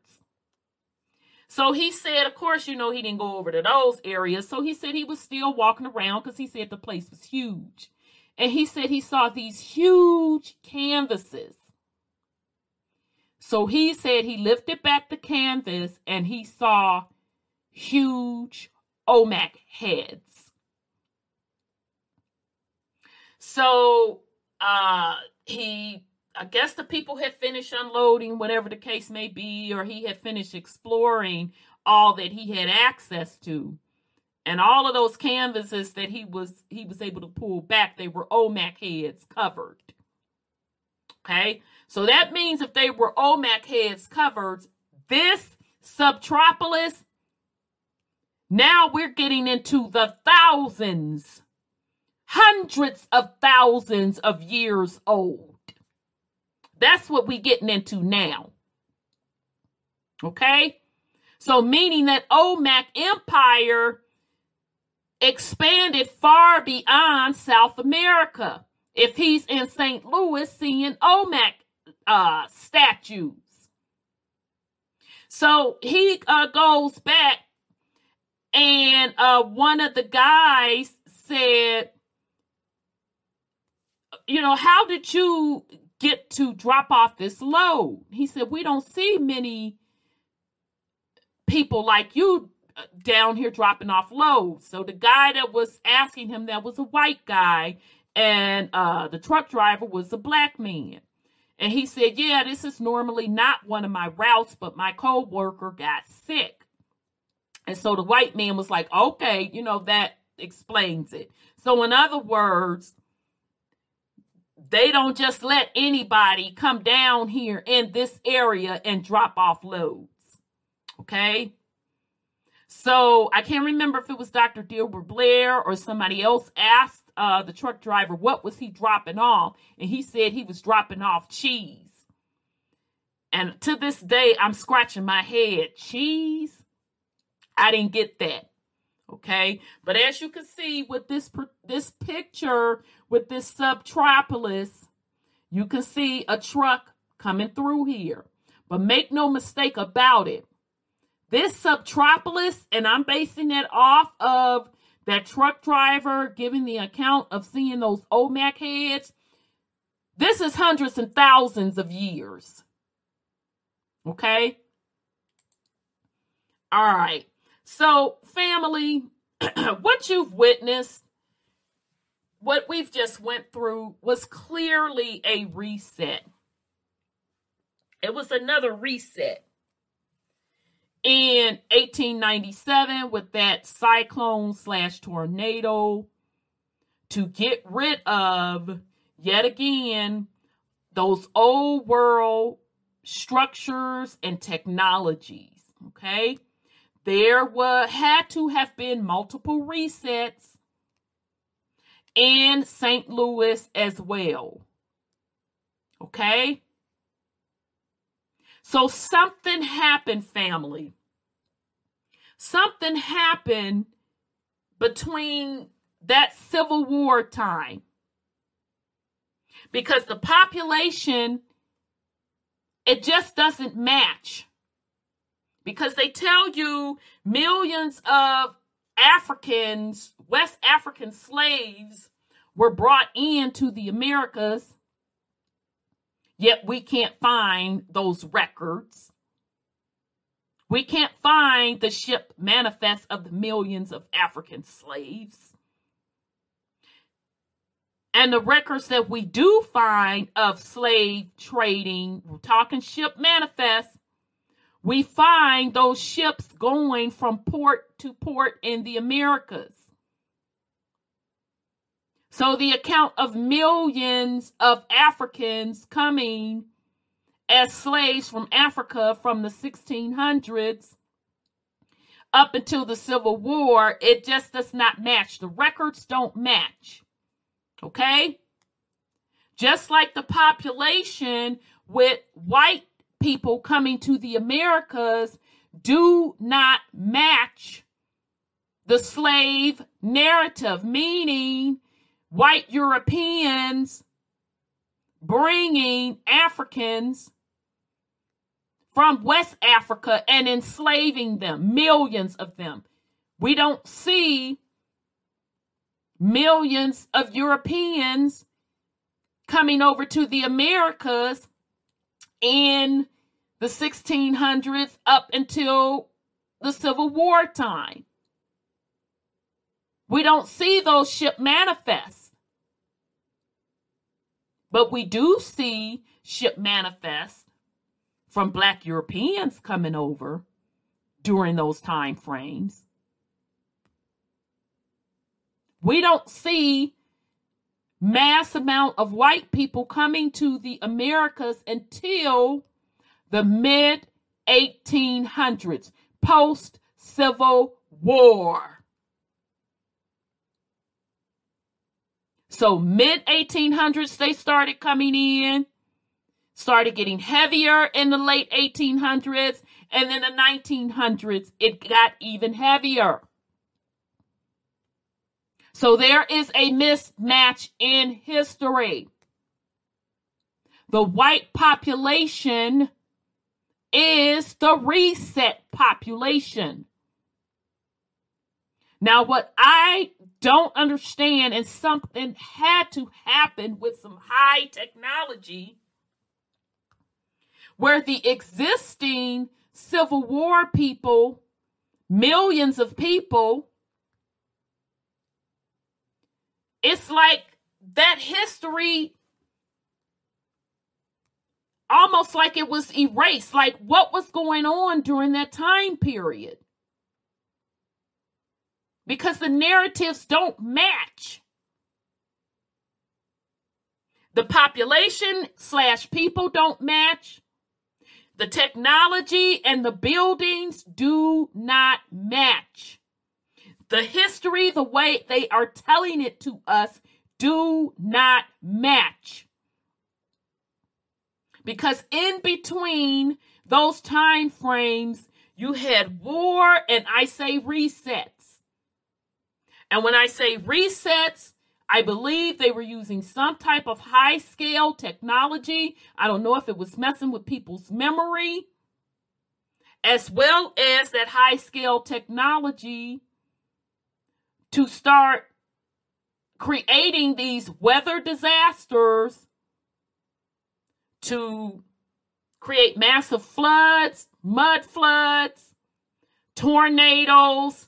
So he said, of course, you know, he didn't go over to those areas. So he said he was still walking around because he said the place was huge. And he said he saw these huge canvases. So he said he lifted back the canvas and he saw huge Olmec heads. So uh he I guess the people had finished unloading, whatever the case may be, or he had finished exploring all that he had access to. And all of those canvases that he was he was able to pull back, they were Olmec heads covered. Okay, so that means if they were Olmec heads covered, this subtropolis, now we're getting into the thousands, hundreds of thousands of years old. That's what we're getting into now. Okay? So, meaning that Olmec Empire expanded far beyond South America. If he's in St. Louis seeing Olmec uh, statues. So he uh, goes back, and uh, one of the guys said, You know, how did you get to drop off this load? He said, We don't see many people like you uh, down here dropping off loads. So the guy that was asking him that was a white guy, and uh, the truck driver was a black man. And he said, Yeah, this is normally not one of my routes, but my co-worker got sick. And so the white man was like, Okay, you know, that explains it. So, in other words, they don't just let anybody come down here in this area and drop off loads. Okay. So I can't remember if it was Dr. Delbert Blair or somebody else asked uh, the truck driver what was he dropping off, and he said he was dropping off cheese. And to this day, I'm scratching my head. Cheese? I didn't get that. Okay, but as you can see with this this picture with this subtropolis, you can see a truck coming through here. But make no mistake about it, this subtropolis, and I'm basing it off of that truck driver giving the account of seeing those Olmec heads. This is hundreds and thousands of years. Okay? All right. So, family, what you've witnessed, what we've just went through was clearly a reset. It was another reset in 1897 with that cyclone slash tornado to get rid of yet again those old world structures and technologies okay there were had to have been multiple resets in St. Louis as well okay so something happened, family. Something happened between that Civil War time. Because the population, it just doesn't match. Because they tell you millions of Africans, West African slaves, were brought into the Americas Yet we can't find those records. We can't find the ship manifest of the millions of African slaves. And the records that we do find of slave trading, talking ship manifest, we find those ships going from port to port in the Americas. So the account of millions of Africans coming as slaves from Africa from the 1600s up until the Civil War, it just does not match. The records don't match. Okay? Just like the population with white people coming to the Americas do not match the slave narrative, meaning white Europeans bringing Africans from West Africa and enslaving them, millions of them. We don't see millions of Europeans coming over to the Americas in the 1600s up until the Civil War time. We don't see those ship manifest. But we do see ship manifest from black Europeans coming over during those time frames. We don't see mass amount of white people coming to the Americas until the mid 1800s, post Civil War. So mid 1800s they started coming in, started getting heavier in the late 1800s, and then the 1900s it got even heavier. So there is a mismatch in history. The white population is the reset population. Now, what I don't understand, and something had to happen with some high technology, where the existing Civil War people, millions of people, it's like that history almost like it was erased. Like what was going on during that time period? Because the narratives don't match. The population slash people don't match. The technology and the buildings do not match the history, the way they are telling it to us, do not match. Because in between those time frames, you had war and I say resets. And when I say resets, I believe they were using some type of high scale technology. I don't know if it was messing with people's memory, as well as that high scale technology to start creating these weather disasters to create massive floods, mud floods, tornadoes,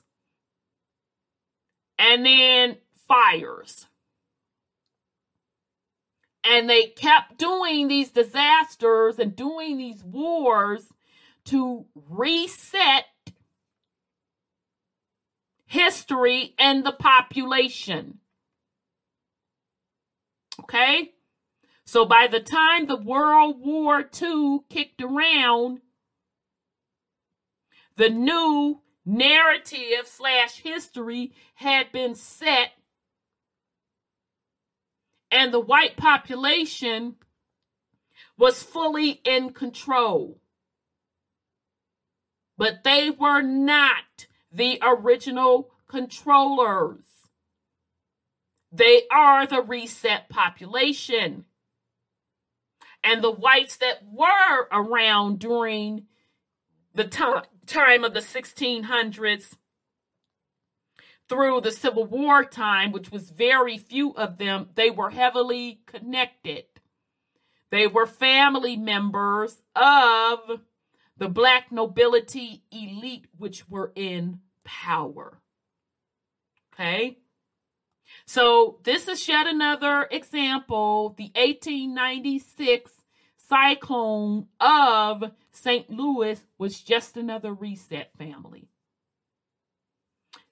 and then fires. And they kept doing these disasters and doing these wars to reset history, and the population. Okay? So by the time the World War II kicked around, the new narrative slash history had been set, and the white population was fully in control. But they were not the original controllers. They are the reset population. And the whites that were around during the time, time of the 1600s through the Civil War time, which was very few of them, they were heavily connected. They were family members of the black nobility elite, which were in power. Okay. So this is yet another example. The 1896 cyclone of St. Louis was just another reset family.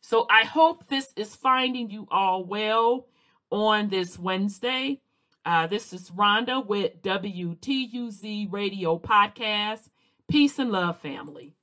So I hope this is finding you all well on this Wednesday. Uh, this is Rhonda with WTUZ Radio Podcast. Peace and love, family.